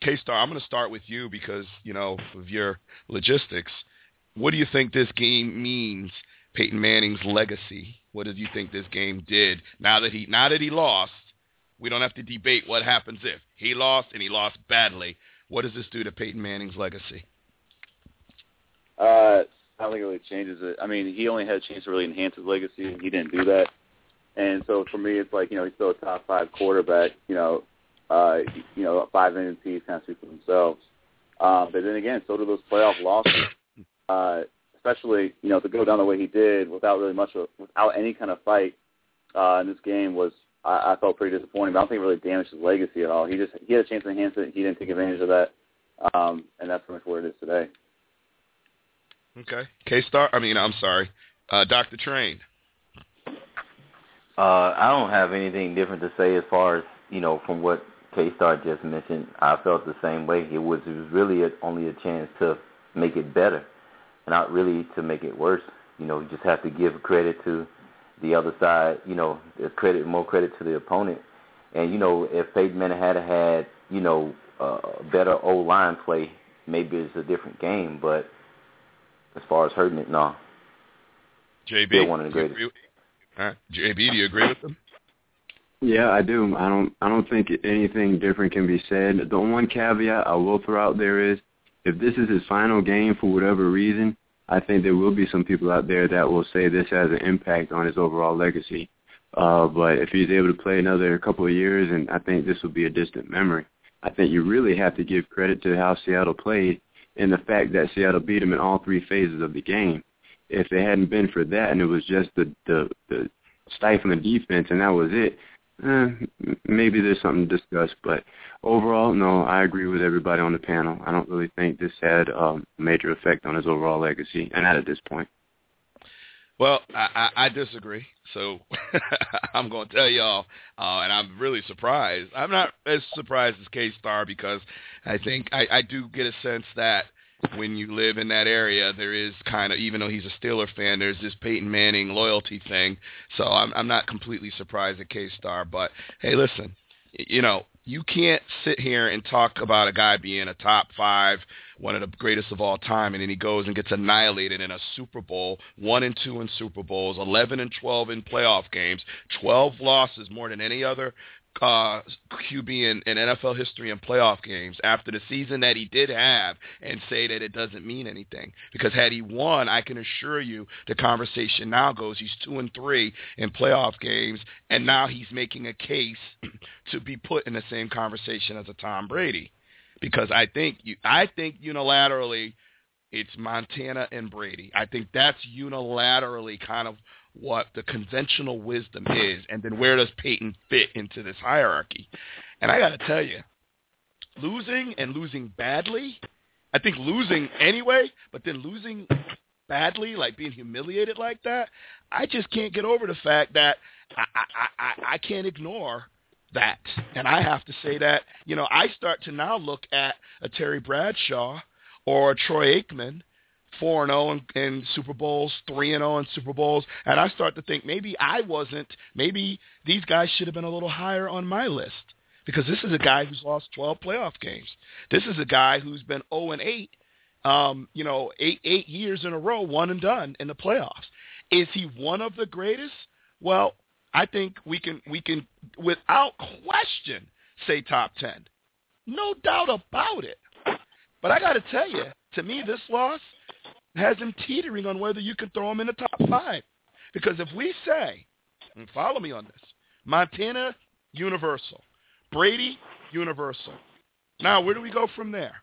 Speaker 2: K Star, I'm going to start with you because you know of your logistics. What do you think this game means Peyton Manning's legacy? What did you think this game did? Now that he now that he lost, we don't have to debate what happens if he lost and he lost badly. What does this do to Peyton Manning's legacy?
Speaker 6: Uh, I don't think it really changes it. I mean, he only had a chance to really enhance his legacy, and he didn't do that. And so for me, it's like you know he's still a top five quarterback. You know, uh, you know, five MVPs kind of speak for themselves. Um, but then again, so do those playoff losses. Uh, especially you know to go down the way he did without really much of, without any kind of fight uh, in this game was I, I felt pretty disappointing. But I don't think it really damaged his legacy at all. He just he had a chance to enhance it. He didn't take advantage of that, um, and that's pretty much where it is today.
Speaker 2: Okay, K Star. I mean, I'm sorry, uh, Doctor Train.
Speaker 5: Uh, I don't have anything different to say as far as you know from what K Star just mentioned. I felt the same way. It was it was really a, only a chance to make it better not really to make it worse. You know, you just have to give credit to the other side. You know, credit, more credit to the opponent. And you know, if Peyton Manning had had you know uh, better O-line play, maybe it's a different game. But as far as hurting it, no.
Speaker 2: JB,
Speaker 5: Still one of the greatest.
Speaker 2: Right. JB, do you agree with them?
Speaker 4: Yeah, I do. I don't. I don't think anything different can be said. The one caveat I will throw out there is if this is his final game for whatever reason, I think there will be some people out there that will say this has an impact on his overall legacy. Uh, but if he's able to play another couple of years, and I think this will be a distant memory. I think you really have to give credit to how Seattle played and the fact that Seattle beat him in all three phases of the game. If it hadn't been for that, and it was just the the, the stifling defense, and that was it, eh, maybe there's something to discuss. But overall, no, I agree with everybody on the panel. I don't really think this had a major effect on his overall legacy, and not at this point.
Speaker 2: Well, I, I, I disagree. So I'm going to tell y'all, uh, and I'm really surprised. I'm not as surprised as K Star because I think I, I do get a sense that when you live in that area, there is kind of, even though he's a Steeler fan, there's this Peyton Manning loyalty thing. So I'm, I'm not completely surprised at K Star. But hey, listen, you know, you can't sit here and talk about a guy being a top five, one of the greatest of all time, and then he goes and gets annihilated in a Super Bowl, one and two in Super Bowls, eleven and twelve in playoff games, twelve losses more than any other uh, QB in, in NFL history in playoff games after the season that he did have and say that it doesn't mean anything. Because had he won, I can assure you the conversation now goes he's two and three in playoff games, and now he's making a case to be put in the same conversation as a Tom Brady. Because I think you, I think unilaterally it's Montana and Brady. I think that's unilaterally kind of what the conventional wisdom is, and then where does Peyton fit into this hierarchy? And I got to tell you, losing and losing badly I think losing anyway, but then losing badly, like being humiliated like that, I just can't get over the fact that I, I, I, I can't ignore that. And I have to say that, you know, I start to now look at a Terry Bradshaw or a Troy Aikman, 4 and 0 in Super Bowls, 3 and 0 in Super Bowls, and I start to think maybe I wasn't, maybe these guys should have been a little higher on my list because this is a guy who's lost 12 playoff games. This is a guy who's been 0 and 8, um, you know, eight eight years in a row, one and done in the playoffs. Is he one of the greatest? Well, I think we can we can without question say top 10. No doubt about it. But I got to tell you, to me, this loss has him teetering on whether you can throw him in the top five. Because if we say, and follow me on this, Montana, Universal, Brady, Universal. Now, where do we go from there?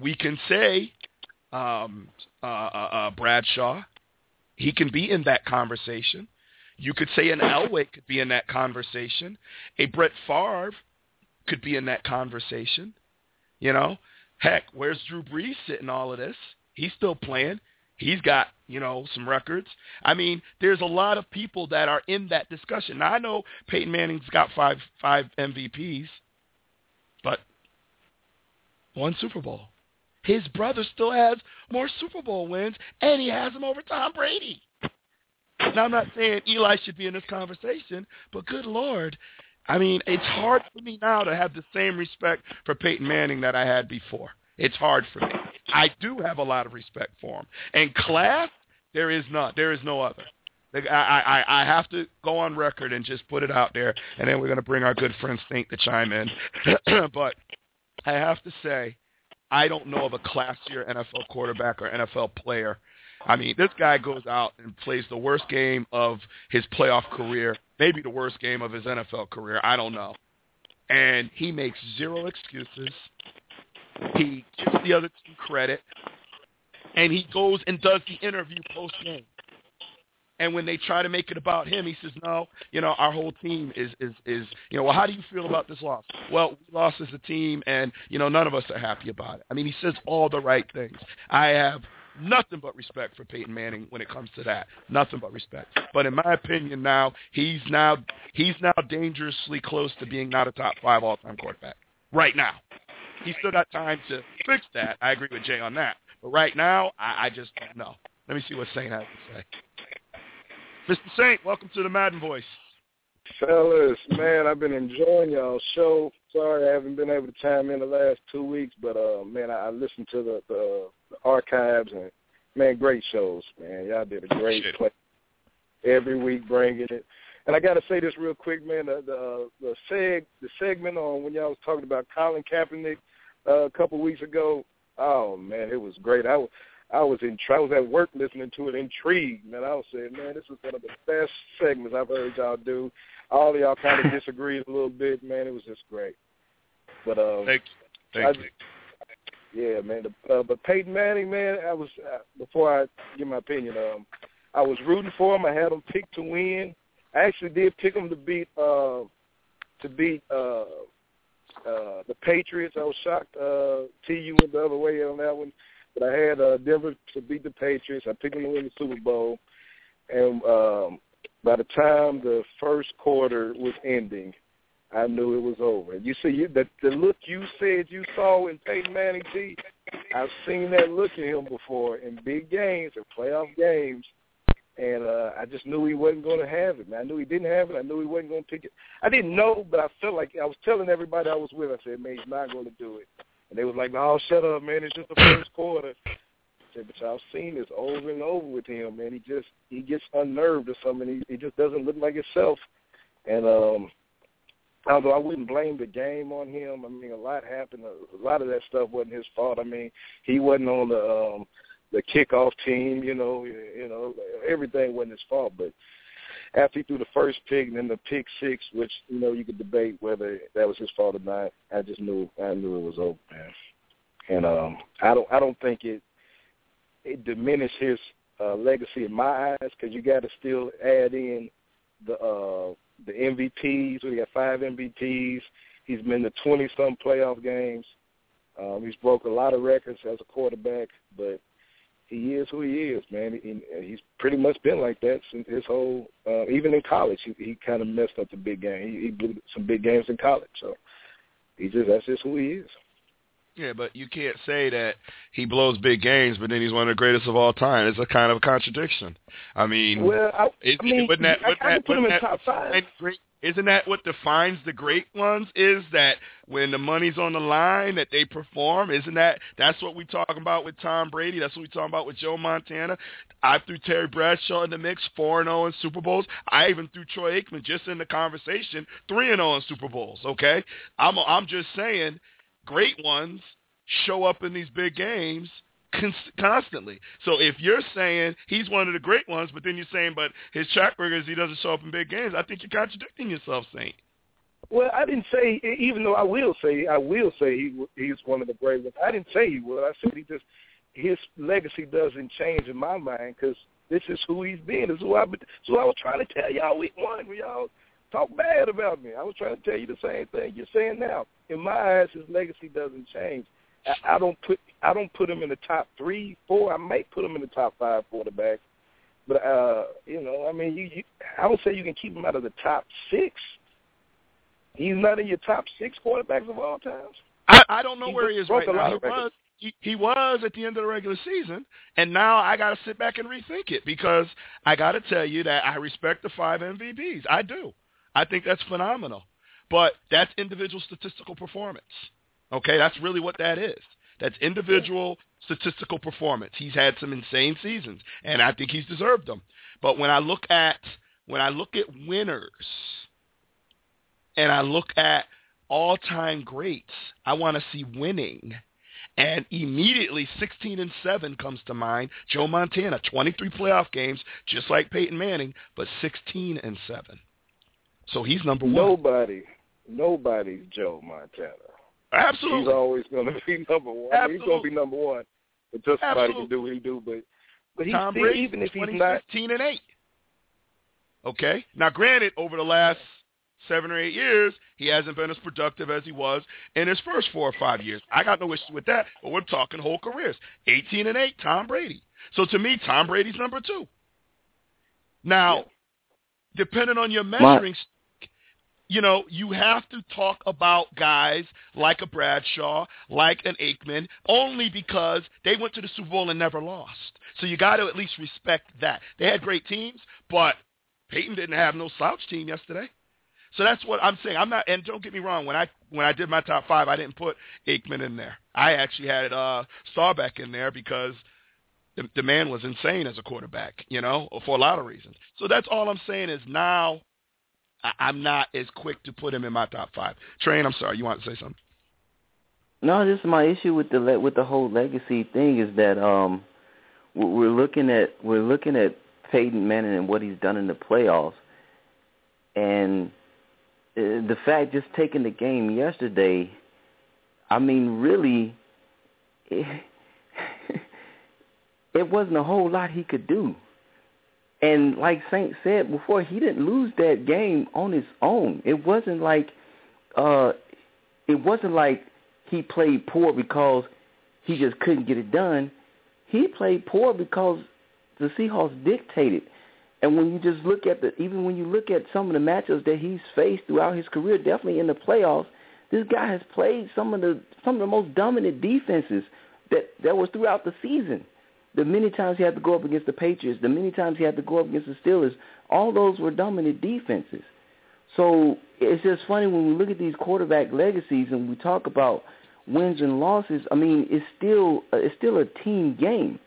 Speaker 2: We can say um, uh, uh, uh, Bradshaw. He can be in that conversation. You could say an Elway could be in that conversation. A Brett Favre could be in that conversation. You know, heck, where's Drew Brees sitting all of this? He's still playing. He's got, you know, some records. I mean, there's a lot of people that are in that discussion. Now I know Peyton Manning's got five five MVPs, but one Super Bowl. His brother still has more Super Bowl wins, and he has them over Tom Brady. Now I'm not saying Eli should be in this conversation, but good lord, I mean, it's hard for me now to have the same respect for Peyton Manning that I had before. It's hard for me. I do have a lot of respect for him. And class, there is not. There is no other. I, I, I have to go on record and just put it out there, and then we're going to bring our good friend Stink to chime in. but I have to say, I don't know of a classier NFL quarterback or NFL player. I mean, this guy goes out and plays the worst game of his playoff career, maybe the worst game of his NFL career. I don't know. And he makes zero excuses. He gives the other team credit, and he goes and does the interview post game. And when they try to make it about him, he says, "No, you know, our whole team is is is you know. Well, how do you feel about this loss? Well, we lost as a team, and you know, none of us are happy about it. I mean, he says all the right things. I have nothing but respect for Peyton Manning when it comes to that. Nothing but respect. But in my opinion, now he's now he's now dangerously close to being not a top five all time quarterback right now. He's still got time to fix that. I agree with Jay on that. But right now, I, I just don't know. Let me see what Saint has to say. Mr. Saint, welcome to the Madden Voice.
Speaker 7: Fellas, man, I've been enjoying y'all's show. Sorry I haven't been able to chime in the last two weeks, but uh man, I, I listened to the, the the archives and man, great shows, man. Y'all did a great play every week bringing it. And I got to say this real quick, man. The the the seg the segment on when y'all was talking about Colin Kaepernick uh, a couple weeks ago. Oh man, it was great. I was I was in I was at work listening to it, intrigued, man. I was saying, man, this is one of the best segments I've heard y'all do. All of y'all kind of disagreed a little bit, man. It was just great. But um,
Speaker 2: thank you, thank
Speaker 7: I,
Speaker 2: you.
Speaker 7: Yeah, man. The, uh, but Peyton Manning, man, I was uh, before I give my opinion. Um, I was rooting for him. I had him picked to win. I actually did pick him to beat uh, to beat uh, uh, the Patriots. I was shocked. Uh, TU went the other way on that one, but I had uh, Denver to beat the Patriots. I picked them to win the Super Bowl, and um, by the time the first quarter was ending, I knew it was over. You see, you, the the look you said you saw in Peyton Manning, T, I've seen that look in him before in big games and playoff games and uh, I just knew he wasn't going to have it. Man. I knew he didn't have it. I knew he wasn't going to pick it. I didn't know, but I felt like I was telling everybody I was with. I said, "Man, he's not going to do it." And they was like, "Oh, shut up, man! It's just the first quarter." I said, "But y'all seen this over and over with him, man. He just he gets unnerved or something. He, he just doesn't look like himself." And um, although I wouldn't blame the game on him, I mean, a lot happened. A lot of that stuff wasn't his fault. I mean, he wasn't on the um, the kickoff team, you know, you know, everything wasn't his fault. But after he threw the first pick and then the pick six, which you know you could debate whether that was his fault or not, I just knew I knew it was over, man. And um, I don't I don't think it it diminished his uh, legacy in my eyes because you got to still add in the uh, the MVPs. We got five MVPs. He's been to twenty some playoff games. Um, he's broke a lot of records as a quarterback, but he is who he is, man. He, he's pretty much been like that since his whole. Uh, even in college, he, he kind of messed up the big game. He, he blew some big games in college, so he just that's just who he is.
Speaker 2: Yeah, but you can't say that he blows big games, but then he's one of the greatest of all time. It's a kind of a contradiction. I mean,
Speaker 7: well, I,
Speaker 2: it,
Speaker 7: I mean,
Speaker 2: wouldn't that,
Speaker 7: I,
Speaker 2: wouldn't
Speaker 7: I
Speaker 2: that,
Speaker 7: put him in top five.
Speaker 2: Great, isn't that what defines the great ones? Is that when the money's on the line that they perform? Isn't that that's what we talking about with Tom Brady? That's what we talking about with Joe Montana. I threw Terry Bradshaw in the mix, four and zero in Super Bowls. I even threw Troy Aikman just in the conversation, three and zero in Super Bowls. Okay, I'm I'm just saying, great ones show up in these big games constantly. So if you're saying he's one of the great ones, but then you're saying, but his track record is he doesn't show up in big games, I think you're contradicting yourself, Saint.
Speaker 7: Well, I didn't say, even though I will say, I will say he he's one of the great ones. I didn't say he would. I said he just his legacy doesn't change in my mind because this is who he's been. This is who I. So I was trying to tell y'all week one y'all talk bad about me. I was trying to tell you the same thing you're saying now. In my eyes, his legacy doesn't change. I, I don't put I don't put him in the top three, four. I might put him in the top five quarterbacks, but uh, you know, I mean, you, you I would say you can keep him out of the top six. He's not in your top six quarterbacks of all times.
Speaker 2: I, I don't know he where he is right
Speaker 7: now.
Speaker 2: He was, he, he was at the end of the regular season, and now I got to sit back and rethink it because I got to tell you that I respect the five MVPs. I do. I think that's phenomenal, but that's individual statistical performance. Okay, that's really what that is. That's individual statistical performance. He's had some insane seasons, and I think he's deserved them. But when I look at when I look at winners, and I look at all-time greats, I want to see winning. And immediately 16 and 7 comes to mind. Joe Montana, 23 playoff games, just like Peyton Manning, but 16 and 7. So he's number one.
Speaker 7: Nobody, nobody's Joe Montana.
Speaker 2: Absolutely.
Speaker 7: He's always going to be number one.
Speaker 2: Absolutely.
Speaker 7: He's going to be number one. But just somebody
Speaker 2: Absolutely.
Speaker 7: can do what he do. But but he's
Speaker 2: Tom
Speaker 7: still,
Speaker 2: Brady,
Speaker 7: even if he's not
Speaker 2: 15 and 8. Okay? Now, granted, over the last seven or eight years, he hasn't been as productive as he was in his first four or five years. I got no issue with that, but we're talking whole careers. 18 and 8, Tom Brady. So to me, Tom Brady's number two. Now, depending on your measuring stick, you know, you have to talk about guys like a Bradshaw, like an Aikman, only because they went to the Super Bowl and never lost. So you got to at least respect that. They had great teams, but Peyton didn't have no slouch team yesterday. So that's what I'm saying. I'm not, and don't get me wrong. When I when I did my top five, I didn't put Aikman in there. I actually had uh, Staubach in there because the, the man was insane as a quarterback. You know, for a lot of reasons. So that's all I'm saying is now I, I'm not as quick to put him in my top five. Train, I'm sorry. You want to say something?
Speaker 5: No, this is my issue with the le- with the whole legacy thing is that um we're we're looking at we're looking at Peyton Manning and what he's done in the playoffs, and uh, the fact just taking the game yesterday, I mean, really, it, it wasn't a whole lot he could do. And like Saint said before, he didn't lose that game on his own. It wasn't like uh it wasn't like he played poor because he just couldn't get it done. He played poor because the Seahawks dictated. And when you just look at the even when you look at some of the matchups that he's faced throughout his career, definitely in the playoffs, this guy has played some of the some of the most dominant defenses that that was throughout the season. The many times he had to go up against the Patriots, the many times he had to go up against the Steelers, all those were dominant defenses. So it's just funny when we look at these quarterback legacies and we talk about wins and losses. I mean, it's still uh, it's still a team game.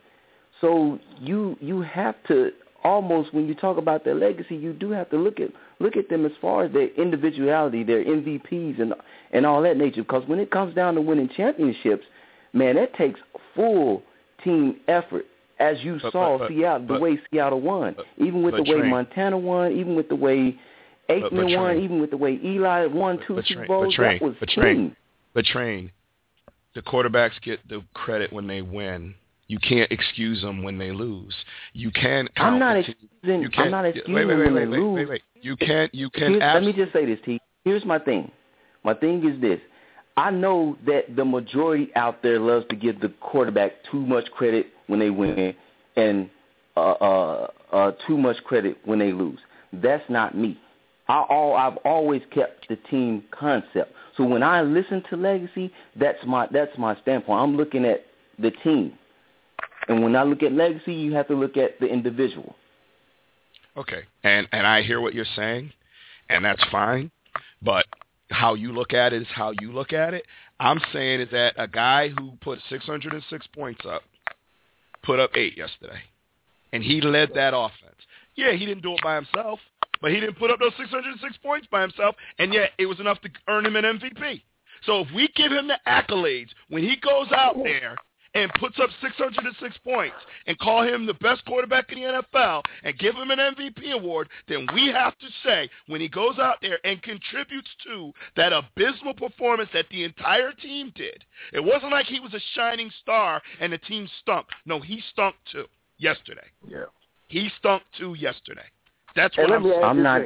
Speaker 5: So you you have to almost when you talk about their legacy, you do have to look at look at them as far as their individuality, their MVPs, and and all that nature. Because when it comes down to winning championships, man, that takes full team effort. As you
Speaker 2: But-
Speaker 5: saw
Speaker 2: but- but-
Speaker 5: Seattle, the way Seattle won, even with the way
Speaker 2: Train-
Speaker 5: Montana won, even with the way Aikman won,
Speaker 2: Train-
Speaker 5: even with the way Eli won two
Speaker 2: but
Speaker 5: Super Bowls,
Speaker 2: but Train-
Speaker 5: that was
Speaker 2: but Train-
Speaker 5: team.
Speaker 2: But train, the quarterbacks get the credit when they win. You can't excuse them when they lose. You can.
Speaker 5: I'm not excusing.
Speaker 2: You can't.
Speaker 5: I'm not
Speaker 2: wait,
Speaker 5: excusing
Speaker 2: wait, wait,
Speaker 5: when they
Speaker 2: wait,
Speaker 5: lose.
Speaker 2: wait, wait. You can't. You can.
Speaker 5: Here's, let me just say this, T. Here's my thing. My thing is this. I know that the majority out there loves to give the quarterback too much credit when they win and uh, uh, uh, too much credit when they lose. That's not me. I all I've always kept the team concept. So when I listen to legacy, that's my that's my standpoint. I'm looking at the team. And when I look at legacy, you have to look at the individual.
Speaker 2: Okay. And and I hear what you're saying, and that's fine. But how you look at it is how you look at it. I'm saying is that a guy who put 606 points up put up eight yesterday, and he led that offense. Yeah, he didn't do it by himself, but he didn't put up those 606 points by himself, and yet it was enough to earn him an MVP. So if we give him the accolades when he goes out there and puts up 606 points and call him the best quarterback in the NFL and give him an MVP award, then we have to say when he goes out there and contributes to that abysmal performance that the entire team did, it wasn't like he was a shining star and the team stunk. No, he stunk too yesterday.
Speaker 7: Yeah.
Speaker 2: He stunk too yesterday. That's what I'm saying.
Speaker 5: I'm not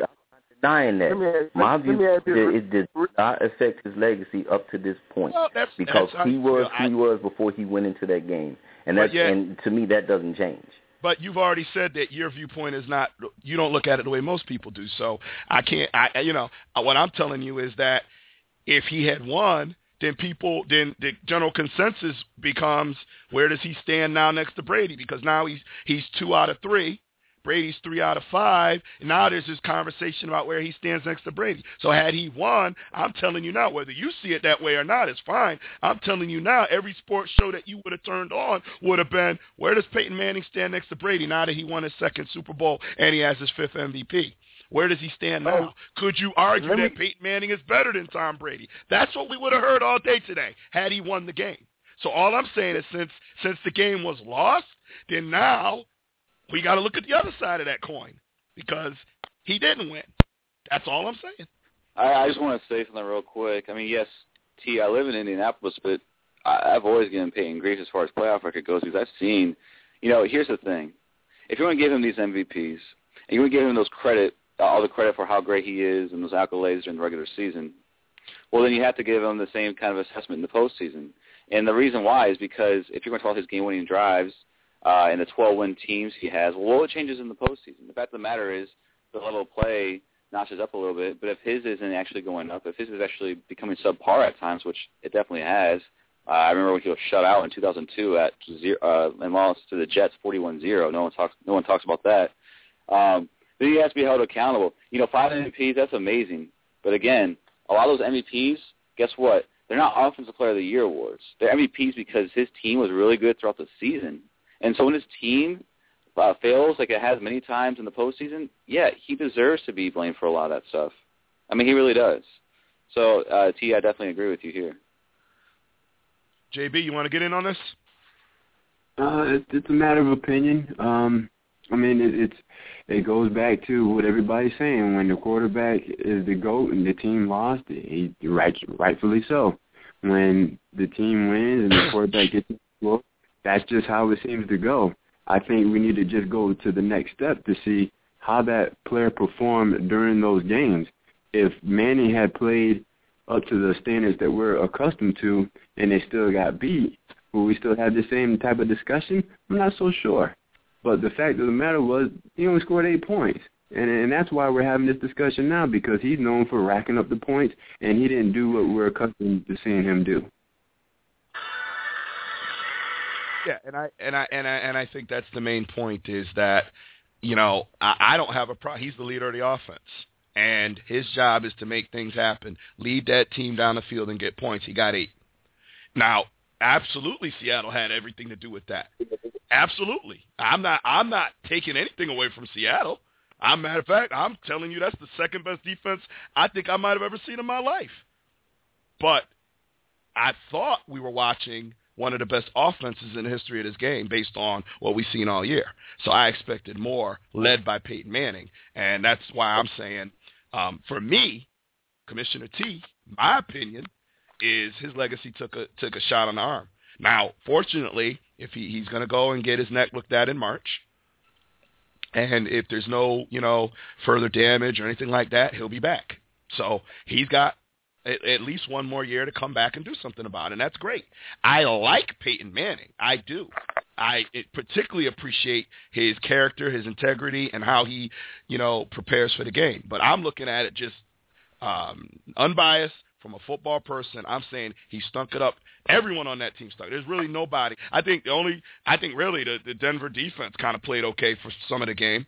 Speaker 5: denying that. My view is it did not affect his legacy up to this point
Speaker 2: well, that's,
Speaker 5: because
Speaker 2: that's,
Speaker 5: he was
Speaker 2: I,
Speaker 5: who he was before he went into that game, and that
Speaker 2: yet,
Speaker 5: and to me that doesn't change.
Speaker 2: But you've already said that your viewpoint is not you don't look at it the way most people do. So I can't. I you know what I'm telling you is that if he had won. Then people, then the general consensus becomes where does he stand now next to Brady? Because now he's he's two out of three, Brady's three out of five. And now there's this conversation about where he stands next to Brady. So had he won, I'm telling you now, whether you see it that way or not, it's fine. I'm telling you now, every sports show that you would have turned on would have been, where does Peyton Manning stand next to Brady now that he won his second Super Bowl and he has his fifth MVP? Where does he stand now? Could you argue
Speaker 7: me-
Speaker 2: that Peyton Manning is better than Tom Brady? That's what we would have heard all day today had he won the game. So all I'm saying is since since the game was lost, then now we got to look at the other side of that coin because he didn't win. That's all I'm saying.
Speaker 3: I, I just want to say something real quick. I mean, yes, T, I live in Indianapolis, but I, I've always given Peyton grief as far as playoff record goes because I've seen, you know, here's the thing. If you want to give him these MVPs and you want to give him those credit, uh, all the credit for how great he is and those accolades during the regular season, well, then you have to give him the same kind of assessment in the postseason. And the reason why is because if you're going to talk his game-winning drives uh, and the 12-win teams he has, well, it changes in the postseason. The fact of the matter is the level of play notches up a little bit, but if his isn't actually going up, if his is actually becoming subpar at times, which it definitely has, uh, I remember when he was shut out in 2002 at zero, uh, and lost to the Jets 41-0. No one talks. No one talks about that. Um, then he has to be held accountable. You know, five MVPs, that's amazing. But again, a lot of those MVPs, guess what? They're not Offensive Player of the Year awards. They're MVPs because his team was really good throughout the season. And so when his team uh, fails, like it has many times in the postseason, yeah, he deserves to be blamed for a lot of that stuff. I mean, he really does. So, uh, T, I definitely agree with you here.
Speaker 2: JB, you want to get in on this?
Speaker 4: Uh, it's, it's a matter of opinion. Um, I mean, it, it's it goes back to what everybody's saying. When the quarterback is the goat and the team lost, he right rightfully so. When the team wins and the quarterback gets the goal, that's just how it seems to go. I think we need to just go to the next step to see how that player performed during those games. If Manning had played up to the standards that we're accustomed to and they still got beat, will we still have the same type of discussion? I'm not so sure. But the fact of the matter was he only scored eight points. And and that's why we're having this discussion now because he's known for racking up the points and he didn't do what we're accustomed to seeing him do.
Speaker 2: Yeah, and I and I and I and I think that's the main point is that you know I, I don't have a problem. He's the leader of the offense, and his job is to make things happen, lead that team down the field and get points. He got eight. Now, absolutely, Seattle had everything to do with that. Absolutely, I'm not I'm not taking anything away from Seattle. I'm matter of fact, I'm telling you that's the second best defense I think I might have ever seen in my life. But I thought we were watching one of the best offenses in the history of this game based on what we've seen all year. So I expected more led by Peyton Manning. And that's why I'm saying, um, for me, Commissioner T, my opinion is his legacy took a took a shot on the arm. Now, fortunately, if he, he's going to go and get his neck looked at in March, and if there's no you know further damage or anything like that, he'll be back. So he's got at, least one more year to come back and do something about it, and that's great. I like Peyton Manning. I do. I particularly appreciate his character, his integrity, and how he, you know, prepares for the game. But I'm looking at it just um, unbiased from a football person. I'm saying he stunk it up. Everyone on that team stunk. There's really nobody. I think the only. I think really the, the Denver defense kind of played okay for some of the game.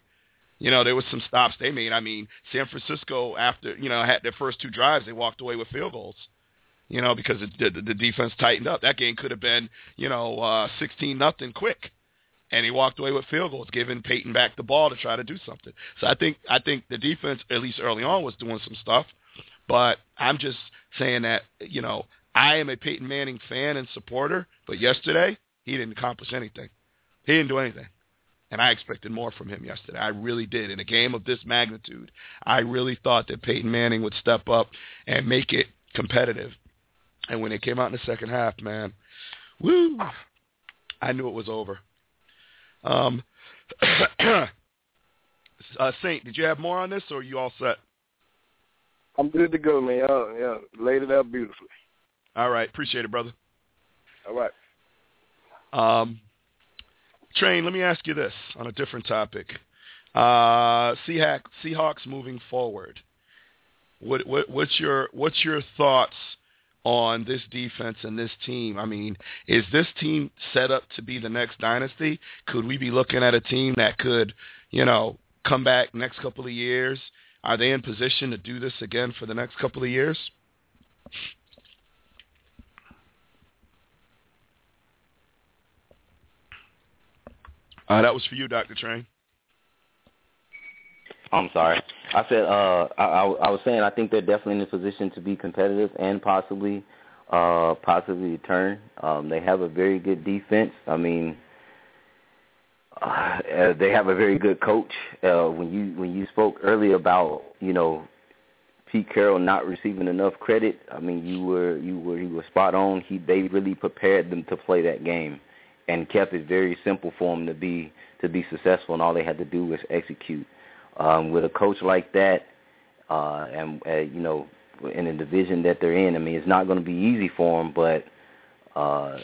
Speaker 2: You know, there was some stops they made. I mean, San Francisco after you know had their first two drives, they walked away with field goals. You know, because the, the, the defense tightened up. That game could have been you know uh, 16 nothing quick, and he walked away with field goals, giving Peyton back the ball to try to do something. So I think I think the defense, at least early on, was doing some stuff. But I'm just saying that you know I am a Peyton Manning fan and supporter. But yesterday he didn't accomplish anything. He didn't do anything and I expected more from him yesterday. I really did. In a game of this magnitude, I really thought that Peyton Manning would step up and make it competitive. And when it came out in the second half, man, woo, I knew it was over. Um, uh, Saint, did you have more on this, or are you all set?
Speaker 7: I'm good to go, man. Yeah, yeah, laid it out beautifully.
Speaker 2: All right, appreciate it, brother.
Speaker 7: All right.
Speaker 2: Um, Train, let me ask you this on a different topic. Uh, Seahawks, Seahawks moving forward. What, what, what's your what's your thoughts on this defense and this team? I mean, is this team set up to be the next dynasty? Could we be looking at a team that could, you know, come back next couple of years? Are they in position to do this again for the next couple of years? Uh, that was for you, Dr. Train.
Speaker 5: I'm sorry. I said uh, I, I, was saying I think they're definitely in a position to be competitive and possibly uh, possibly turn. Um, they have a very good defense. I mean, uh, they have a very good coach. Uh, when you when you spoke earlier about you know Pete Carroll not receiving enough credit, I mean you were you were you were spot on. He they really prepared them to play that game and kept it very simple for them to be to be successful, and all they had to do was execute. Um, with a coach like that, uh, and uh, you know, in the division that they're in, I mean, it's not going to be easy for them, but uh,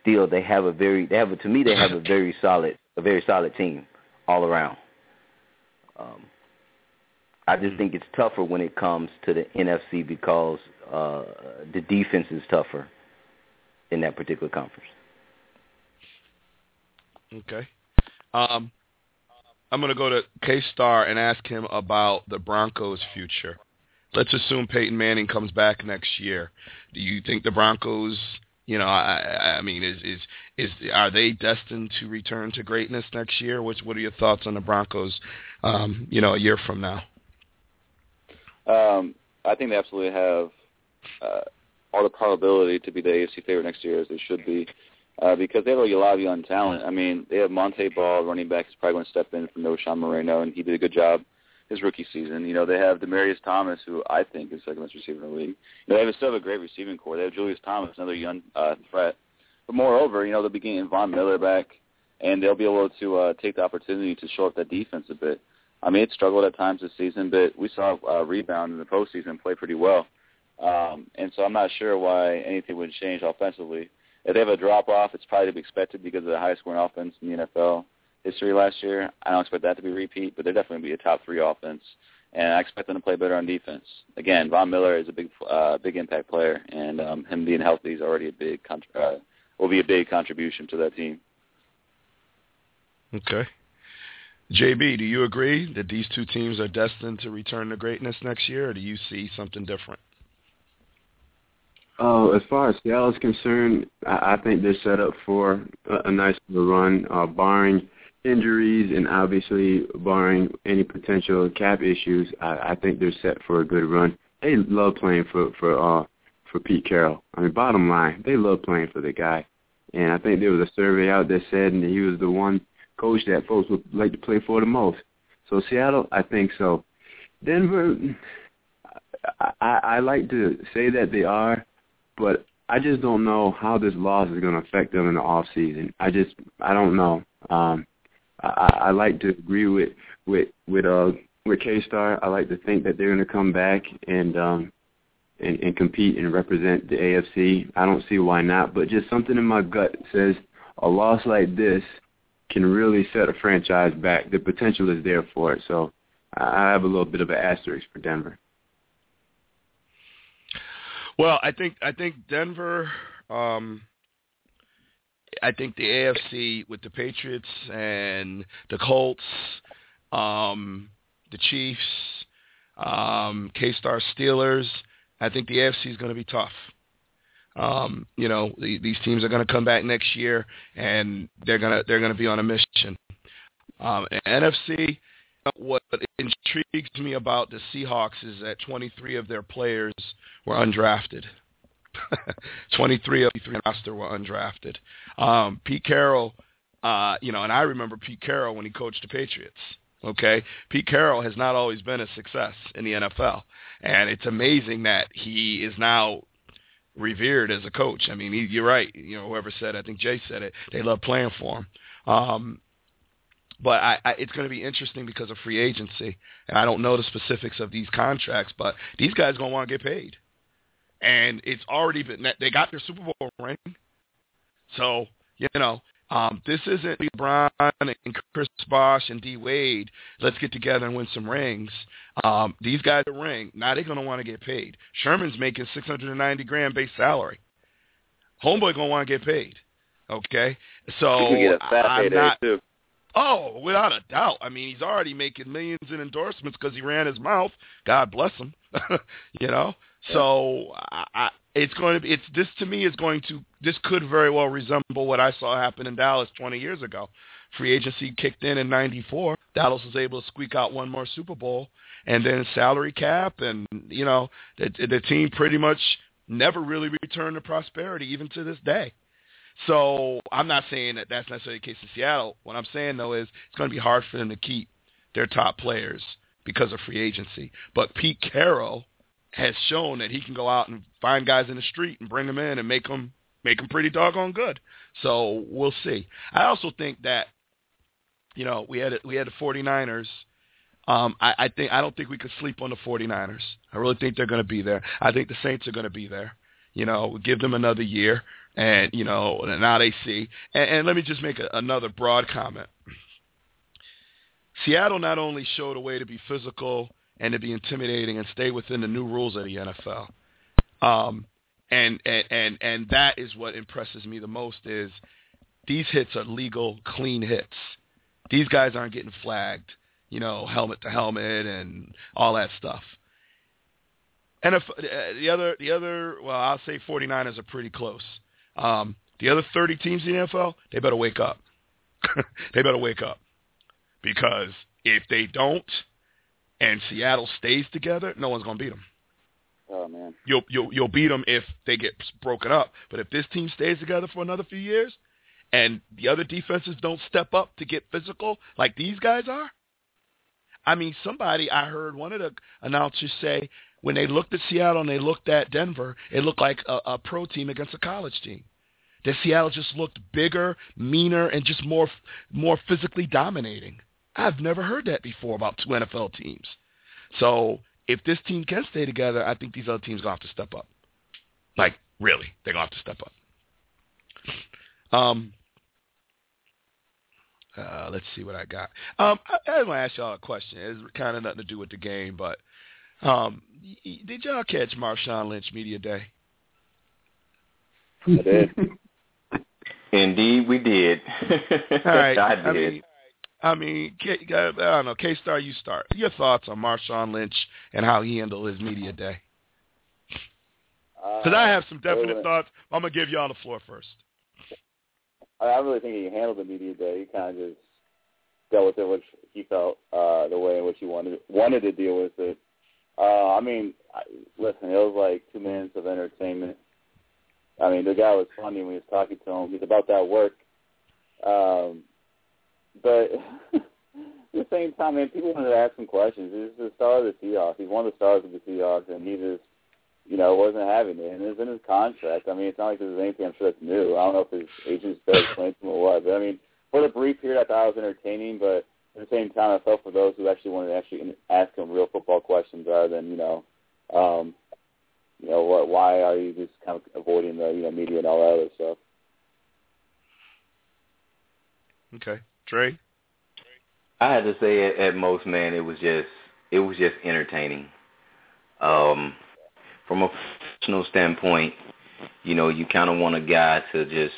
Speaker 5: still, they have a very, they have a, to me, they have a very solid, a very solid team all around. Um, I just think it's tougher when it comes to the NFC because uh, the defense is tougher in that particular conference.
Speaker 2: Okay. Um, I'm going to go to K Star and ask him about the Broncos' future. Let's assume Peyton Manning comes back next year. Do you think the Broncos, you know, I, I mean, is is is are they destined to return to greatness next year? What's what are your thoughts on the Broncos, um, you know, a year from now?
Speaker 3: Um, I think they absolutely have uh, all the probability to be the AFC favorite next year as they should be uh, because they have a lot of young talent. I mean, they have Montee Ball, running back, is probably going to step in for Knowshon Moreno, and he did a good job his rookie season. You know, they have Demaryius Thomas, who I think is second best receiver in the league. You know, they still have a great receiving corps. They have Julius Thomas, another young uh, threat. But moreover, you know, they'll be getting Von Miller back, and they'll be able to uh, take the opportunity to show up that defense a bit. I mean, it struggled at times this season, but we saw a uh, rebound in the postseason play pretty well. Um, and so I'm not sure why anything would change offensively. If they have a drop off, it's probably to be expected because of the highest scoring offense in the NFL history last year. I don't expect that to be a repeat, but they're definitely going to be a top three offense, and I expect them to play better on defense. Again, Von Miller is a big, uh, big impact player, and um, him being healthy is already a big, uh, will be a big contribution to that team.
Speaker 2: Okay. JB, do you agree that these two teams are destined to return to greatness next year, or do you see something different?
Speaker 4: Uh, as far as Seattle is concerned, I, I think they're set up for a, a nice run, uh, barring injuries and obviously barring any potential cap issues. I, I think they're set for a good run. They love playing for for uh, for Pete Carroll. I mean, bottom line, they love playing for the guy. And I think there was a survey out that said that he was the one coach that folks would like to play for the most. So Seattle, I think so. Denver, I, I, I like to say that they are, but I just don't know how this loss is going to affect them in the off season. I just I don't know. Um, I, I like to agree with with with uh with K Star. I like to think that they're going to come back and um and, and compete and represent the AFC. I don't see why not, but just something in my gut says a loss like this can really set a franchise back. The potential is there for it. So I have a little bit of an asterisk for Denver.
Speaker 2: Well, I think I think Denver. Um, I think the AFC with the Patriots and the Colts, um, the Chiefs, um, K-Star Steelers. I think the AFC is going to be tough. Um, you know, the, these teams are going to come back next year, and they're gonna they're going to be on a mission. Um, NFC, what intrigues me about the Seahawks is that 23 of their players were undrafted. 23 of the roster were undrafted. Um, Pete Carroll, uh, you know, and I remember Pete Carroll when he coached the Patriots. Okay, Pete Carroll has not always been a success in the NFL, and it's amazing that he is now revered as a coach. I mean, he, you're right. You know, whoever said, it, I think Jay said it. They love playing for him. Um, but I, I, it's going to be interesting because of free agency, and I don't know the specifics of these contracts, but these guys are going to want to get paid, and it's already been they got their Super Bowl ring, so you know um, this isn't LeBron and Chris Bosh and D Wade. Let's get together and win some rings. Um, these guys are ring. Now they're going to want to get paid. Sherman's making 690 grand base salary. Homeboy going to want to get paid. Okay, so
Speaker 6: get a fat
Speaker 2: I'm not.
Speaker 6: too.
Speaker 2: Oh, without a doubt. I mean, he's already making millions in endorsements because he ran his mouth. God bless him. you know. So I, I, it's going to be. It's this to me is going to. This could very well resemble what I saw happen in Dallas 20 years ago. Free agency kicked in in '94. Dallas was able to squeak out one more Super Bowl, and then salary cap, and you know the, the team pretty much never really returned to prosperity, even to this day. So I'm not saying that that's necessarily the case in Seattle. What I'm saying though is it's going to be hard for them to keep their top players because of free agency. But Pete Carroll has shown that he can go out and find guys in the street and bring them in and make them make them pretty doggone good. So we'll see. I also think that you know we had we had the 49ers. Um, I, I think I don't think we could sleep on the 49ers. I really think they're going to be there. I think the Saints are going to be there. You know, give them another year and you know now they see. And, and let me just make a, another broad comment. Seattle not only showed a way to be physical and to be intimidating and stay within the new rules of the NFL, um, and, and and and that is what impresses me the most is these hits are legal, clean hits. These guys aren't getting flagged, you know, helmet to helmet and all that stuff. And if, uh, the other, the other, well, I'll say 49ers are pretty close. Um, the other 30 teams in the NFL, they better wake up. they better wake up. Because if they don't and Seattle stays together, no one's going to beat them.
Speaker 3: Oh man.
Speaker 2: You'll you'll you'll beat them if they get broken up. But if this team stays together for another few years, and the other defenses don't step up to get physical like these guys are, I mean, somebody I heard one of the announcers say when they looked at Seattle and they looked at Denver, it looked like a, a pro team against a college team. That Seattle just looked bigger, meaner, and just more more physically dominating. I've never heard that before about two NFL teams. So if this team can stay together, I think these other teams to have to step up. Like, really, they're to have to step up. Um, uh, let's see what I got. Um, I, I want to ask y'all a question. It's kind of nothing to do with the game, but um, did y'all catch Marshawn Lynch media day?
Speaker 3: I did.
Speaker 5: Indeed, we did.
Speaker 2: All right.
Speaker 5: I did.
Speaker 2: I mean, I mean, K, I don't know. K Star, you start. Your thoughts on Marshawn Lynch and how he handled his media day? Because I have some definite
Speaker 3: well,
Speaker 2: thoughts. I'm gonna give y'all the floor first.
Speaker 3: I, I really think he handled the media day. He kind of just dealt with it, which he felt uh, the way in which he wanted wanted to deal with it. Uh, I mean, listen, it was like two minutes of entertainment. I mean, the guy was funny when he was talking to him. He's about that work. Um, but at the same time, man, people wanted to ask him questions. He's the star of the Seahawks. He's one of the stars of the Seahawks, and he just, you know, wasn't having it. And it was in his contract. I mean, it's not like there's anything I'm sure that's new. I don't know if his agent said explain to him or what. But I mean, for the brief period, I thought it was entertaining. But at the same time, I felt for those who actually wanted to actually ask him real football questions rather than, you know, um, you know, but why are you just kind of avoiding the you know media and all that other stuff?
Speaker 2: Okay, Trey.
Speaker 5: I had to say at, at most, man, it was just it was just entertaining. Um, from a professional standpoint, you know, you kind of want a guy to just,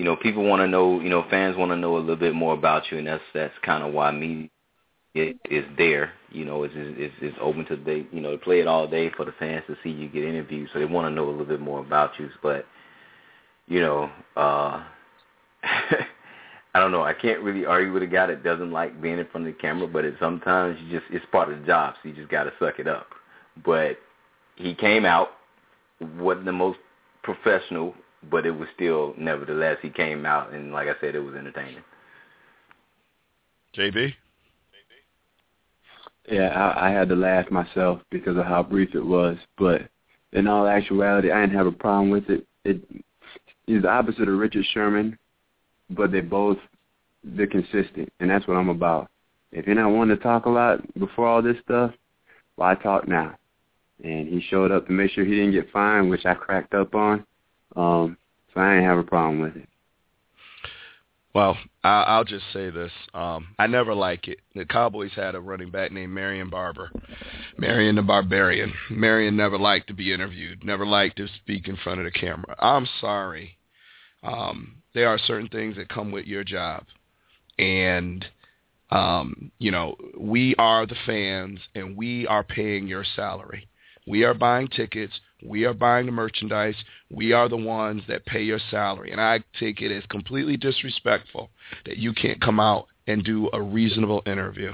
Speaker 5: you know, people want to know, you know, fans want to know a little bit more about you, and that's that's kind of why media is there. You know, it's it's it's open to they, you know, to play it all day for the fans to see you get interviewed, so they want to know a little bit more about you. But, you know, uh I don't know. I can't really argue with a guy that doesn't like being in front of the camera, but it sometimes you just it's part of the job, so you just got to suck it up. But he came out wasn't the most professional, but it was still nevertheless he came out and like I said, it was entertaining.
Speaker 2: JB.
Speaker 4: Yeah, I, I had to laugh myself because of how brief it was, but in all actuality, I didn't have a problem with it. It is the opposite of Richard Sherman, but they both they're consistent, and that's what I'm about. If you're not wanting to talk a lot before all this stuff, why talk now? And he showed up to make sure he didn't get fined, which I cracked up on. Um, so I didn't have a problem with it.
Speaker 2: Well, I, I'll just say this: um, I never like it. The Cowboys had a running back named Marion Barber, Marion the Barbarian. Marion never liked to be interviewed, never liked to speak in front of the camera. I'm sorry. Um, there are certain things that come with your job, and um, you know we are the fans, and we are paying your salary. We are buying tickets. We are buying the merchandise. We are the ones that pay your salary. And I take it as completely disrespectful that you can't come out and do a reasonable interview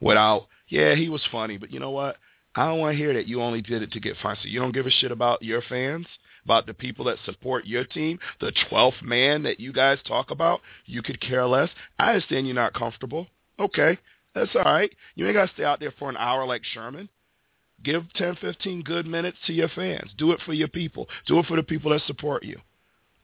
Speaker 2: without, yeah, he was funny, but you know what? I don't want to hear that you only did it to get fun. So you don't give a shit about your fans, about the people that support your team, the 12th man that you guys talk about. You could care less. I understand you're not comfortable. Okay, that's all right. You ain't got to stay out there for an hour like Sherman. Give 10, 15 good minutes to your fans. Do it for your people. Do it for the people that support you.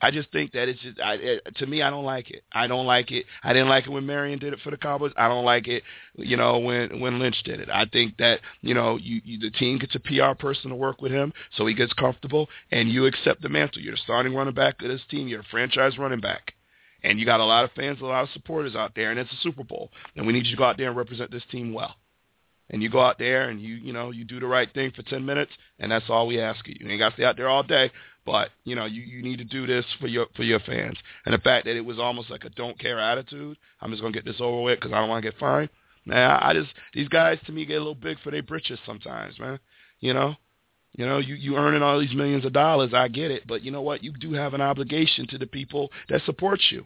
Speaker 2: I just think that it's just I, it, to me. I don't like it. I don't like it. I didn't like it when Marion did it for the Cowboys. I don't like it, you know, when when Lynch did it. I think that you know, you, you the team gets a PR person to work with him, so he gets comfortable, and you accept the mantle. You're the starting running back of this team. You're a franchise running back, and you got a lot of fans, a lot of supporters out there, and it's a Super Bowl, and we need you to go out there and represent this team well and you go out there and you you know you do the right thing for 10 minutes and that's all we ask you. You ain't got to stay out there all day, but you know you you need to do this for your for your fans. And the fact that it was almost like a don't care attitude, I'm just gonna get this over with because I don't want to get fined. Man, I just these guys to me get a little big for their britches sometimes, man. You know, you know you you earning all these millions of dollars, I get it, but you know what? You do have an obligation to the people that support you.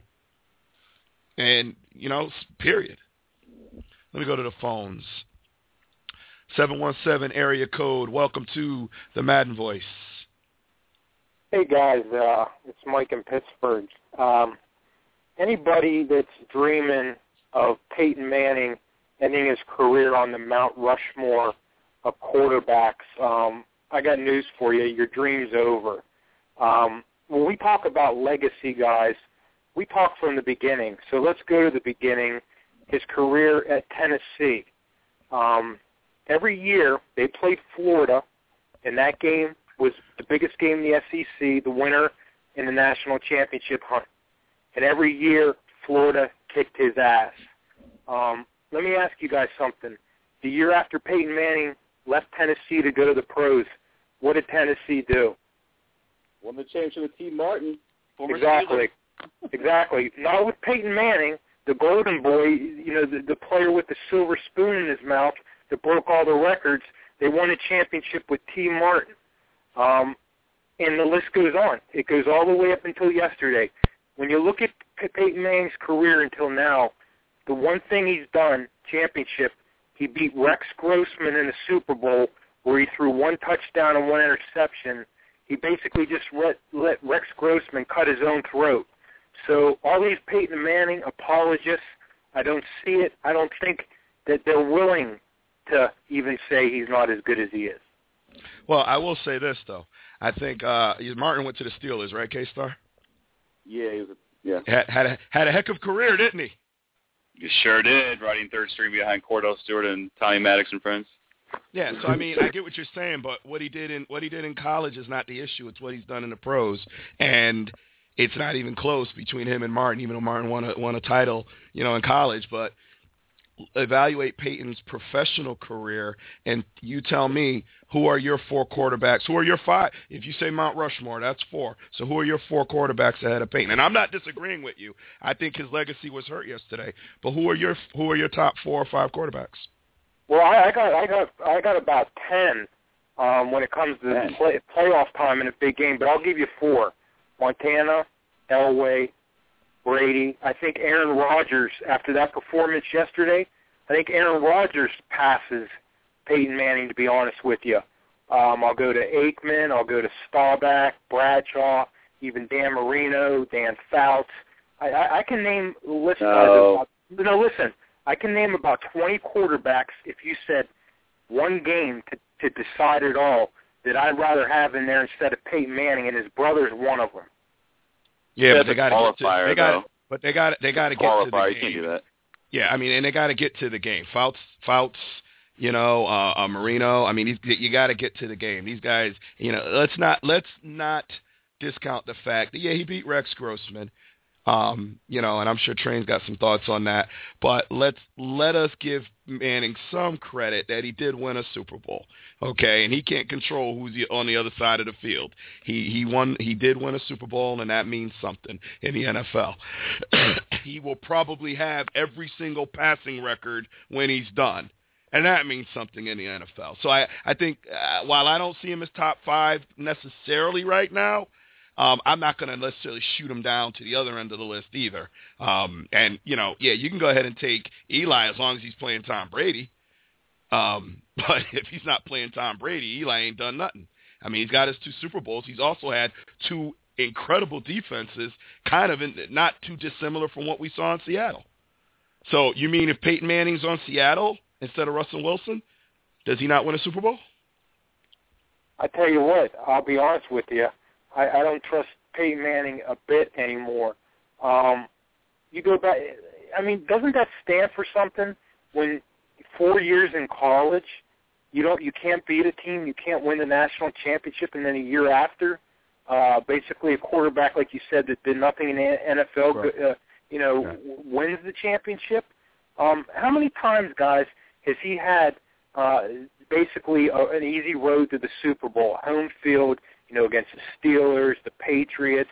Speaker 2: And you know, period. Let me go to the phones. 717 area code. Welcome to the Madden Voice.
Speaker 8: Hey guys, uh, it's Mike in Pittsburgh. Um, anybody that's dreaming of Peyton Manning ending his career on the Mount Rushmore of quarterbacks, um, I got news for you. Your dream's over. Um, when we talk about legacy guys, we talk from the beginning. So let's go to the beginning. His career at Tennessee. Um, every year they played Florida, and that game was the biggest game in the SEC, the winner in the national championship hunt. And every year Florida kicked his ass. Um, let me ask you guys something. The year after Peyton Manning left Tennessee to go to the pros, what did Tennessee do?
Speaker 3: Won the championship with Tee Martin.
Speaker 8: Exactly. exactly. Not with Peyton Manning, the golden boy, you know, the, the player with the silver spoon in his mouth that broke all the records. They won a championship with Tee Martin. Um, and the list goes on. It goes all the way up until yesterday. When you look at Peyton Manning's career until now, the one thing he's done, championship, he beat Rex Grossman in the Super Bowl where he threw one touchdown and one interception. He basically just let, let Rex Grossman cut his own throat. So all these Peyton Manning apologists, I don't see it. I don't think that they're willing to even say he's not as good as he is.
Speaker 2: Well, I will say this though. I think uh Martin went to the Steelers, right, K Star?
Speaker 3: Yeah, he was a, yeah.
Speaker 2: Had had a, had a heck of a career, didn't he?
Speaker 6: You sure did, riding third string behind Kordell Stewart and Tommy Maddox and friends.
Speaker 2: Yeah, so I mean, I get what you're saying, but what he did in what he did in college is not the issue. It's what he's done in the pros, and it's not even close between him and Martin. Even though Martin won a won a title, you know, in college, but evaluate Peyton's professional career, and you tell me who are your four quarterbacks? Who are your five? If you say Mount Rushmore, that's four. So who are your four quarterbacks ahead of Peyton? And I'm not disagreeing with you. I think his legacy was hurt yesterday. But who are your who are your top four or five quarterbacks?
Speaker 8: Well, I, I got I got I got about ten um, when it comes to play, playoff time in a big game. But I'll give you four: Montana, Elway, Brady. I think Aaron Rodgers, after that performance yesterday, I think Aaron Rodgers passes Peyton Manning, to be honest with you. Um, I'll go to Aikman. I'll go to Staubach, Bradshaw, even Dan Marino, Dan Fouts. I, I, I can name listen.
Speaker 6: No.
Speaker 8: no, listen. I can name about 20 quarterbacks if you said one game to, to decide it all that I'd rather have in there instead of Peyton Manning, and his brother's one of them.
Speaker 2: Yeah, but they got to get to they got but they got they got to get to the game.
Speaker 6: can't do that.
Speaker 2: Yeah, I mean, and they got to get to the game. Fouts, Fouts, you know, uh, uh Marino. I mean, these, you got to get to the game. These guys, you know, let's not let's not discount the fact that yeah, he beat Rex Grossman. Um, you know, and I'm sure Train's got some thoughts on that. But let's let us give Manning some credit that he did win a Super Bowl. Okay, and he can't control who's on the other side of the field. He he won. He did win a Super Bowl, and that means something in the NFL. he will probably have every single passing record when he's done. And that means something in the NFL. So I, I think uh, while I don't see him as top five necessarily right now, um, I'm not going to necessarily shoot him down to the other end of the list either. Um, and you know, yeah, you can go ahead and take Eli as long as he's playing Tom Brady. Um, but if he's not playing Tom Brady, Eli ain't done nothing. I mean, he's got his two Super Bowls. He's also had two incredible defenses, kind of in, not too dissimilar from what we saw in Seattle. So you mean if Peyton Manning's on Seattle instead of Russell Wilson, does he not win a Super Bowl?
Speaker 8: I tell you what, I'll be honest with you. I, I don't trust Peyton Manning a bit anymore. Um, you go back. I mean, doesn't that stand for something? When four years in college, you don't, you can't beat a team, you can't win the national championship, and then a year after, uh, basically a quarterback like you said that did nothing in the NFL,
Speaker 2: Right.
Speaker 8: uh, you know, w- wins the championship. Um, how many times, guys, has he had uh, basically a, an easy road to the Super Bowl, home field, you know, against the Steelers, the Patriots,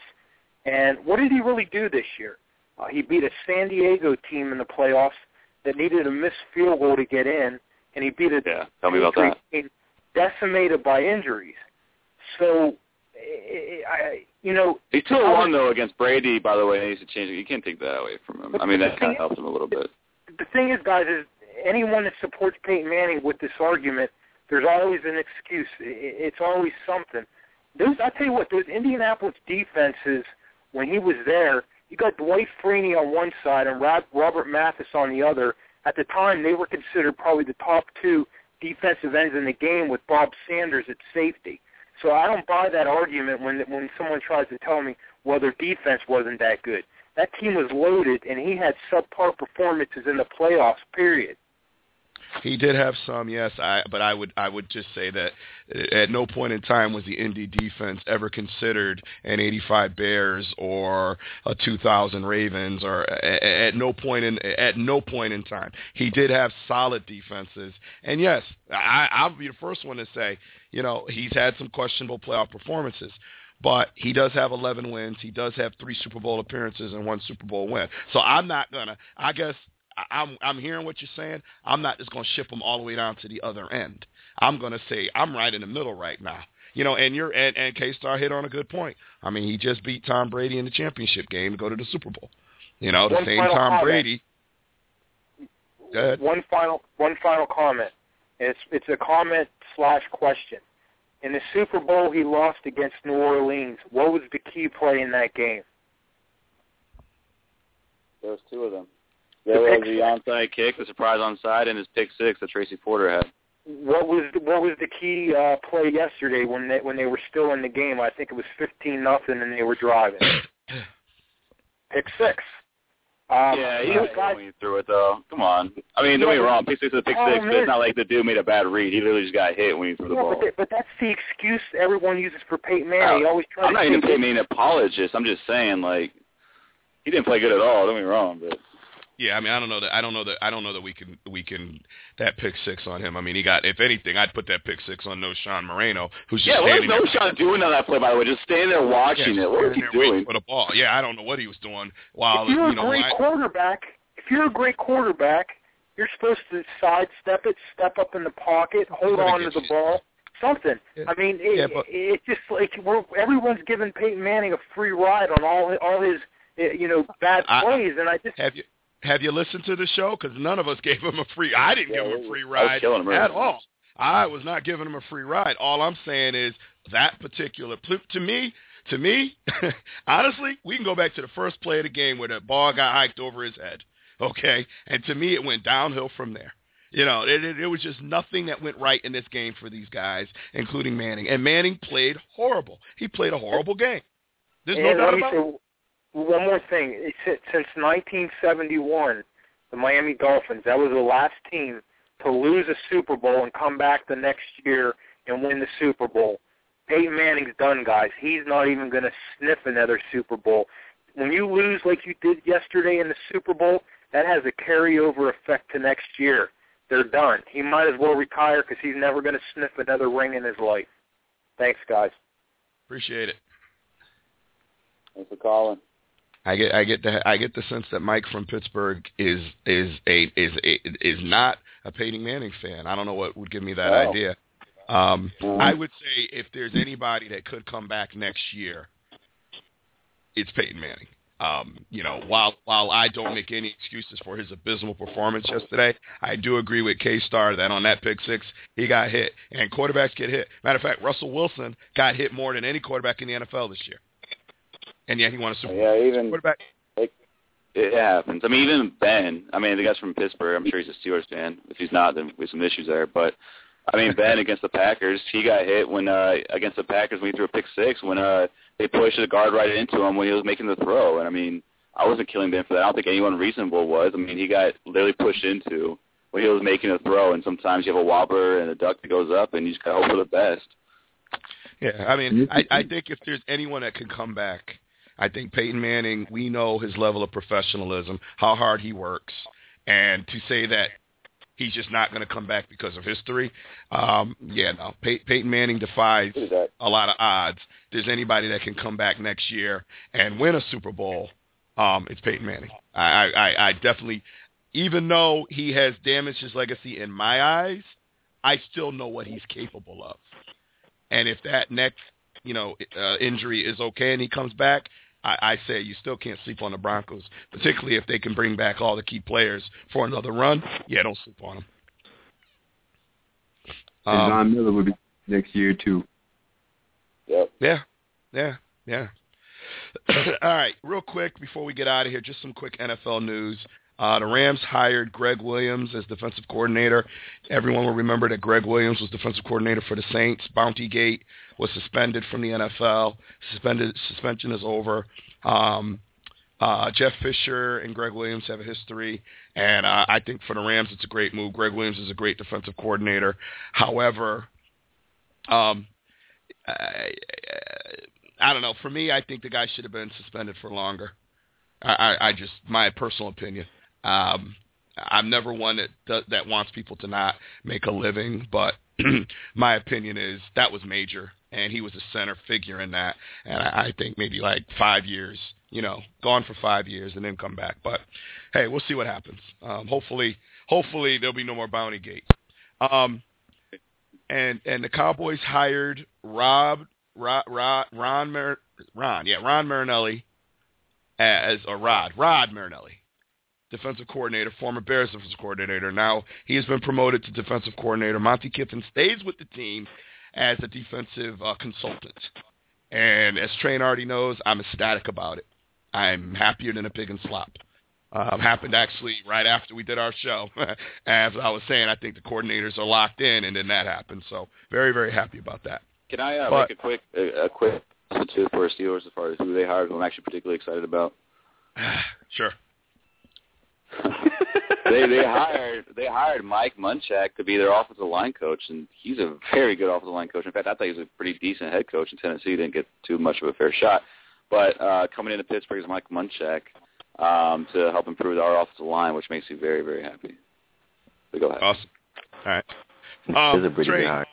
Speaker 8: and what did he really do this year? Uh, he beat a San Diego team in the playoffs that needed a missed field goal to get in, and he beat a
Speaker 6: Yeah, tell me about that.
Speaker 8: team decimated by injuries. So, I, you know,
Speaker 6: He's two and one though against Brady. By the way, he needs to change it. You can't take that away from him. I mean, that kind of helps him a little bit.
Speaker 8: the thing is, guys, is anyone that supports Peyton Manning with this argument, there's always an excuse. It's always something. Those, I tell you what, those Indianapolis defenses, when he was there, you got Dwight Freeney on one side and Rob, Robert Mathis on the other. At the time, they were considered probably the top two defensive ends in the game with Bob Sanders at safety. So I don't buy that argument when when someone tries to tell me, well, their defense wasn't that good. That team was loaded, and he had subpar performances in the playoffs. Period.
Speaker 2: He did have some, yes. I but I would I would just say that uh, at no point in time was the Indy defense ever considered an 85 Bears or a 2000 Ravens or at, at no point in at no point in time. He did have solid defenses, and yes, I, I'll be the first one to say, you know, he's had some questionable playoff performances. But he does have 11 wins. He does have three Super Bowl appearances and one Super Bowl win. So I'm not gonna. I guess I'm I'm hearing what you're saying. I'm not just going to ship him all the way down to the other end. I'm going to say I'm right in the middle right now. You know, and you're and, and K Star hit on a good point. I mean, he just beat Tom Brady in the championship game to go to the Super Bowl. You know, the
Speaker 8: One
Speaker 2: same Tom
Speaker 8: comment.
Speaker 2: Brady. Go ahead.
Speaker 8: One final one final comment. It's it's a comment slash question. In the Super Bowl, he lost against New Orleans. What was the key play in that game?
Speaker 3: There was two of them.
Speaker 8: The
Speaker 3: There was the onside
Speaker 6: kick, the surprise onside, and his pick six that Tracy Porter had.
Speaker 8: What was the, what was the key uh, play yesterday when they when they were still in the game? I think it was fifteen nothing and they were driving. Pick six. Um,
Speaker 6: yeah, he was
Speaker 8: guys,
Speaker 6: going through it though. Come on. I mean, don't get me wrong. Pick six is a pick
Speaker 8: Oh,
Speaker 6: six, but it's not like the dude made a bad read. He literally just got hit when he threw the
Speaker 8: yeah,
Speaker 6: ball.
Speaker 8: but, that, but that's the excuse everyone uses for Peyton Manning. He always tries
Speaker 6: I'm not even being an apologist. I'm just saying, like, he didn't play good at all. Don't get me wrong, but
Speaker 2: Yeah, I mean, I don't know that. I don't know that. I don't know that we can we can that pick six on him. I mean, he got. If anything, I'd put that pick six on no Sean Moreno, who's just
Speaker 6: yeah, what was Knowshon doing on that play? By the way, just standing there watching
Speaker 2: Yeah,
Speaker 6: it. What was he doing?
Speaker 2: for the ball? Yeah, I don't know what he was doing. While
Speaker 8: if you're
Speaker 2: you
Speaker 8: a
Speaker 2: know,
Speaker 8: great
Speaker 2: I-
Speaker 8: quarterback, if you're a great quarterback, you're supposed to sidestep it, step up in the pocket, hold on to the
Speaker 2: you.
Speaker 8: ball, something. I mean, it,
Speaker 2: Yeah, but-
Speaker 8: it's just like we're everyone's giving Peyton Manning a free ride on all all his eh, you know bad
Speaker 2: I-
Speaker 8: plays, and I just
Speaker 2: have you have you listened to the show? Because none of us gave him a free. I didn't
Speaker 6: Yeah,
Speaker 2: give him a free ride at all. I was not giving him a free ride. All I'm saying is that particular to me, to me, honestly, we can go back to the first play of the game where the ball got hiked over his head. Okay, and to me, it went downhill from there. You know, it, it, it was just nothing that went right in this game for these guys, including Manning. And Manning played horrible. He played a horrible game. There's no doubt about it.
Speaker 8: Say one more thing. It's, since 1971, the Miami Dolphins, that was the last team to lose a Super Bowl and come back the next year and win the Super Bowl. Peyton Manning's done, guys. He's not even going to sniff another Super Bowl. When you lose like you did yesterday in the Super Bowl, that has a carryover effect to next year. They're done. He might as well retire because he's never going to sniff another ring in his life. Thanks, guys.
Speaker 2: Appreciate it.
Speaker 3: Thanks for calling.
Speaker 2: I get I get the I get the sense that Mike from Pittsburgh is is a is a, is not a Peyton Manning fan. I don't know what would give me that
Speaker 3: Oh.
Speaker 2: idea. Um,
Speaker 3: Mhm.
Speaker 2: I would say if there's anybody that could come back next year, it's Peyton Manning. Um, you know, while while I don't make any excuses for his abysmal performance yesterday, I do agree with K Star that on that pick six he got hit, and quarterbacks get hit. Matter of fact, Russell Wilson got hit more than any quarterback in the NFL this year, and yet he won a Super Bowl.
Speaker 3: Yeah, even
Speaker 2: Quarterback,
Speaker 6: It happens. I mean, even Ben. I mean, the guy's from Pittsburgh. I'm sure he's a Steelers fan. If he's not, then we have some issues there. But I mean, Ben against the Packers, he got hit when uh against the Packers when he threw a pick six when uh they pushed the guard right into him when he was making the throw. And I mean, I wasn't killing Ben for that. I don't think anyone reasonable was. I mean, he got literally pushed into when he was making a throw. And sometimes you have a wobbler and a duck that goes up, and you just gotta hope for the best.
Speaker 2: Yeah, I mean, I, I think if there's anyone that can come back, I think Peyton Manning. We know his level of professionalism, how hard he works, and to say that he's just not going to come back because of history, um, yeah, no. Pey- Peyton Manning defies a lot of odds. If there's anybody that can come back next year and win a Super Bowl, um, it's Peyton Manning. I, I, I definitely, even though he has damaged his legacy in my eyes, I still know what he's capable of. And if that next, you know, uh, injury is okay and he comes back, I, I say you still can't sleep on the Broncos, particularly if they can bring back all the key players for another run. Yeah, don't sleep on them.
Speaker 4: And
Speaker 2: Um,
Speaker 4: Von Miller would be next year too.
Speaker 3: Yep.
Speaker 2: Yeah, yeah, yeah. All right, real quick before we get out of here, just some quick NFL news. Uh, the Rams hired Gregg Williams as defensive coordinator. Everyone will remember that Gregg Williams was defensive coordinator for the Saints. Bounty Gate was suspended from the NFL. Suspended suspension is over. Um, uh, Jeff Fisher and Gregg Williams have a history, and uh, I think for the Rams it's a great move. Gregg Williams is a great defensive coordinator. However, um, I, I don't know. For me, I think the guy should have been suspended for longer. I, I, I just my personal opinion. Um, I'm never one that that wants people to not make a living, but my opinion is that was major, and he was a center figure in that. And I, I think maybe like five years, you know, gone for five years and then come back. But hey, we'll see what happens. Um, hopefully, hopefully there'll be no more bounty gate. Um, and and the Cowboys hired Rob Ron Ron Ron, Ron yeah Ron Marinelli as or Rod Rod Marinelli, defensive coordinator, former Bears defensive coordinator. Now he has been promoted to defensive coordinator. Monte Kiffin stays with the team as a defensive uh, consultant, and as Train already knows, I'm ecstatic about it. I'm happier than a pig in slop. Um, happened actually right after we did our show. As I was saying, I think the coordinators are locked in, and then that happened. So very, very happy about that.
Speaker 6: Can I uh,
Speaker 2: But-
Speaker 6: make a quick a, a quick too for Steelers as far as who they hired? Who I'm actually particularly excited about.
Speaker 2: sure.
Speaker 6: They they hired they hired Mike Munchak to be their offensive line coach, and he's a very good offensive line coach. In fact, I thought he was a pretty decent head coach in Tennessee. Didn't get too much of a fair shot, but uh, coming into Pittsburgh is Mike Munchak um, to help improve our offensive line, which makes me very very happy. So go ahead.
Speaker 2: Awesome. All right.
Speaker 5: Um,
Speaker 2: um, Trey,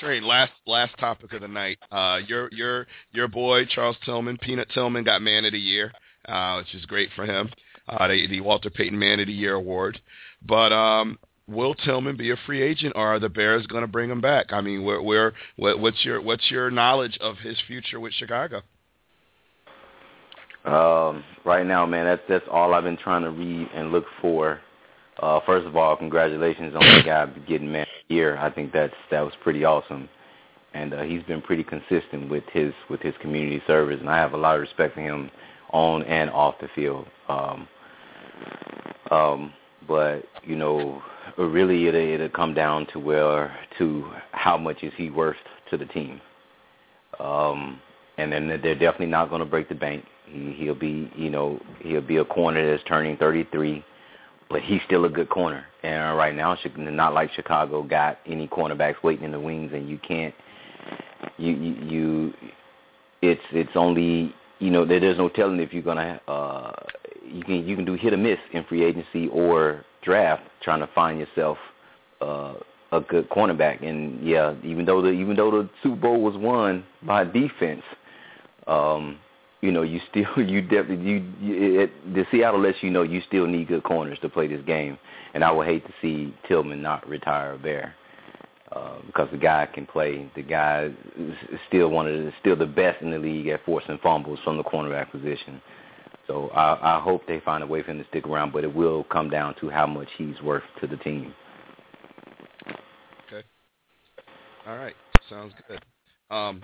Speaker 2: Trey, last last topic of the night. Uh, your your your boy Charles Tillman, Peanut Tillman, got Man of the Year, uh, which is great for him. Uh, the, the Walter Payton Man of the Year award. But um, will Tillman be a free agent, or are the Bears going to bring him back? I mean, where, where what, what's your what's your knowledge of his future with Chicago?
Speaker 5: Um, right now, man, that's that's all I've been trying to read and look for. Uh, first of all, congratulations on the guy getting man of the year. I think that's that was pretty awesome, and uh, he's been pretty consistent with his with his community service, and I have a lot of respect for him on and off the field. Um, um, but you know, really, it it'll come down to where to how much is he worth to the team. Um, and then they're definitely not going to break the bank. He, he'll be, you know, he'll be a corner that's turning 33, but he's still a good corner. And right now, not like Chicago got any cornerbacks waiting in the wings, and you can't, you, you, you it's it's only you know there's no telling if you're gonna uh you can you can do hit or miss in free agency or draft trying to find yourself uh a good cornerback and yeah even though the even though the Super Bowl was won by defense um you know you still you definitely you, you it, the Seattle lets you know you still need good corners to play this game and I would hate to see Tillman not retire bear uh, because the guy can play. The guy is still one of the still the best in the league at forcing fumbles from the cornerback position. So I, I hope they find a way for him to stick around, but it will come down to how much he's worth to the team.
Speaker 2: Okay. All right. Sounds good. Um,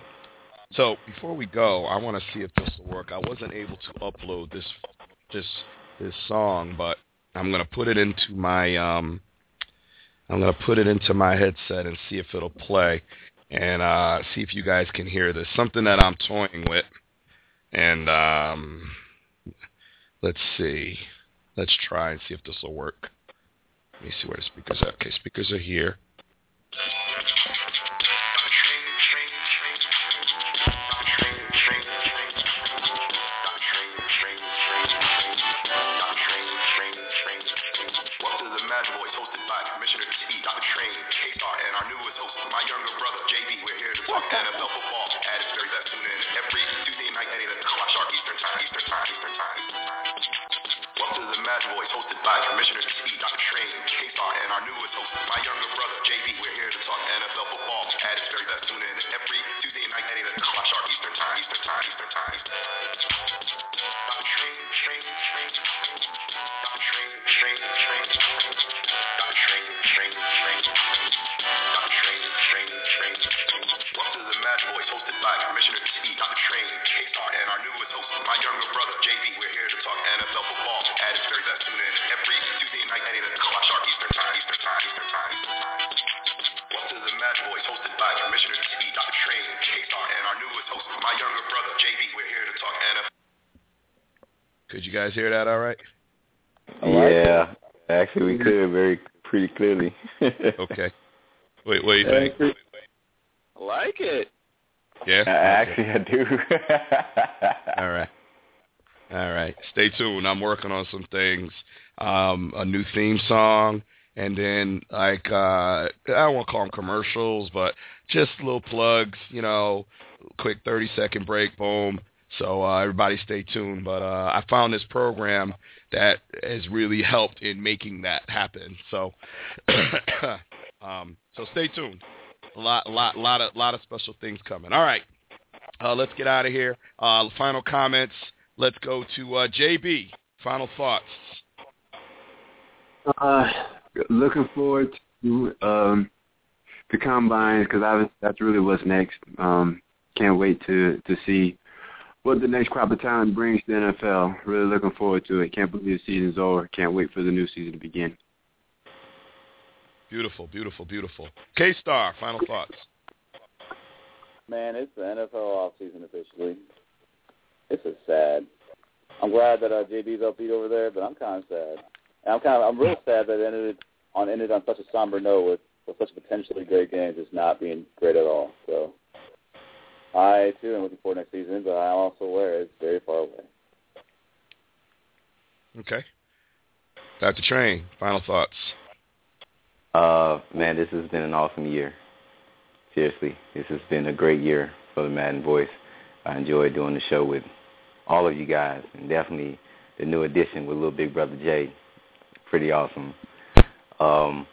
Speaker 2: so before we go, I want to see if this will work. I wasn't able to upload this this this song, but I'm to put it into my um, I'm to put it into my headset and see if it'll play and uh, see if you guys can hear this. Something that I'm toying with. And um, let's see. Let's try and see if this will work. Let me see where the speakers are. Okay, speakers are here. Guys hear that all right?
Speaker 5: Yeah, actually we could very pretty clearly.
Speaker 2: okay. Wait, what do you think?
Speaker 6: I like it.
Speaker 2: Yeah.
Speaker 5: Uh, actually, I do.
Speaker 2: all right. All right. Stay tuned. I'm working on some things. Um, a new theme song, and then like uh, I don't want to call them commercials, but just little plugs. You know, quick 30 second break. Boom. So uh, everybody stay tuned. But uh, I found this program that has really helped in making that happen. So um, so stay tuned. A lot, lot, lot of, lot of special things coming. All right, uh, let's get out of here. Uh, final comments. Let's go to uh, JB. Final thoughts.
Speaker 4: Uh, looking forward to um, the combine because that's really what's next. Um, can't wait to to see what the next crop of talent brings to the NFL. Really looking forward to it. Can't believe the season's over. Can't wait for the new season to begin.
Speaker 2: Beautiful, beautiful, beautiful. K Star, final thoughts.
Speaker 3: Man, it's the NFL off season officially. This is sad. I'm glad that uh, JB's upbeat over there, but I'm kind of sad. And I'm kind of I'm real sad that it ended on ended on such a somber note with with such potentially great game just not being great at all. So I too am looking forward to next season, but I'm also aware it's very far away.
Speaker 2: Okay. Dr. Train, final thoughts.
Speaker 5: Uh, man, this has been an awesome year. Seriously, this has been a great year for the Madden Voice. I enjoyed doing the show with all of you guys, and definitely the new addition with little big brother Jay. Pretty awesome. Um,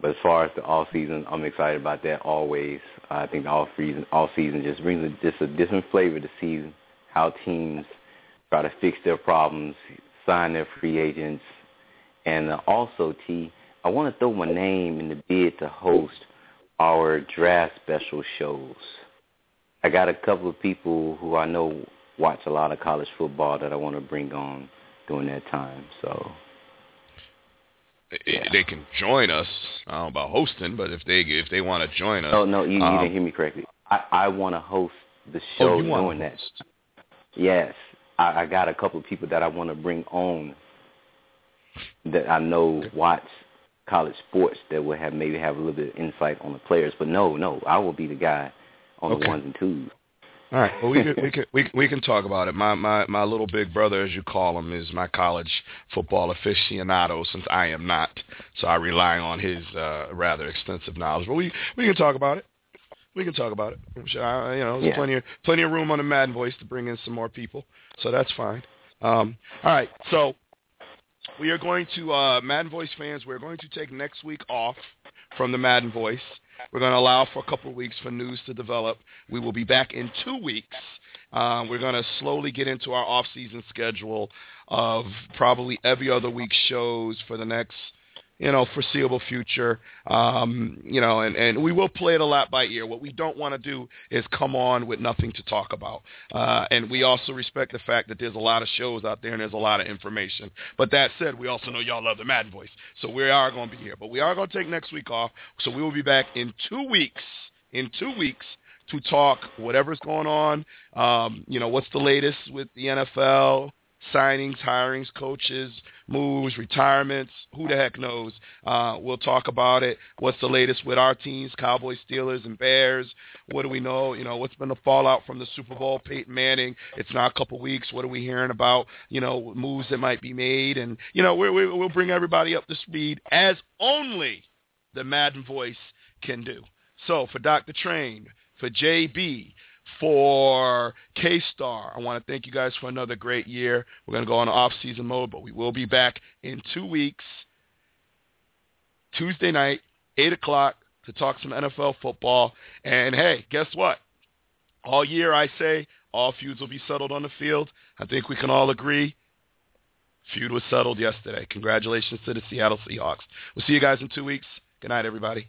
Speaker 5: but as far as the all season, I'm excited about that always. I think the all season, all season just brings a, just a different flavor to see how teams try to fix their problems, sign their free agents, and uh, also T. I want to throw my name in the bid to host our draft special shows. I got a couple of people who I know watch a lot of college football that I want to bring on during that time. So
Speaker 2: yeah. they can join us. I don't know about hosting, but if they if they want to join us.
Speaker 5: Oh no, you, you
Speaker 2: um,
Speaker 5: didn't hear me correctly. I, I want to host the show
Speaker 2: oh, you
Speaker 5: doing
Speaker 2: that.
Speaker 5: Yes, I, I got a couple of people that I want to bring on that I know
Speaker 2: okay.
Speaker 5: watch college sports that will have maybe have a little bit of insight on the players. But no, no, I will be the guy on
Speaker 2: okay.
Speaker 5: the ones and twos.
Speaker 2: All right. Well, we can we can we, we can talk about it. My my my little big brother, as you call him, is my college football aficionado. Since I am not, so I rely on his uh, rather extensive knowledge. But we we can talk about it. We can talk about it. I, you know, there's
Speaker 5: Yeah.
Speaker 2: plenty of plenty of room on the Madden Voice to bring in some more people, so that's fine. Um, all right. So we are going to uh, Madden Voice fans. We're going to take next week off from the Madden Voice. We're going to allow for a couple of weeks for news to develop. We will be back in two weeks. Uh, we're going to slowly get into our off-season schedule of probably every other week shows for the next, you know, foreseeable future. Um, you know, and, and we will play it a lot by ear. What we don't want to do is come on with nothing to talk about. Uh, and we also respect the fact that there's a lot of shows out there and there's a lot of information. But that said, we also know y'all love the Madden Voice. So we are going to be here. But we are going to take next week off. So we will be back in two weeks. In two weeks to talk whatever's going on. Um, you know, what's the latest with the NFL? Signings, hirings, coaches, moves, retirements, who the heck knows? Uh, we'll talk about it. What's the latest with our teams, Cowboys, Steelers, and Bears? What do we know? You know, what's been the fallout from the Super Bowl? Peyton Manning. It's now a couple weeks. What are we hearing about? You know, moves that might be made, and you know, we, we'll bring everybody up to speed as only the Madden voice can do. So for Dr. Train, for JB, for K-Star, I want to thank you guys for another great year. We're going to go on off-season mode, but we will be back in two weeks, Tuesday night, 8 o'clock, to talk some NFL football. And, hey, guess what? All year I say all feuds will be settled on the field. I think we can all agree feud was settled yesterday. Congratulations to the Seattle Seahawks. We'll see you guys in two weeks. Good night, everybody.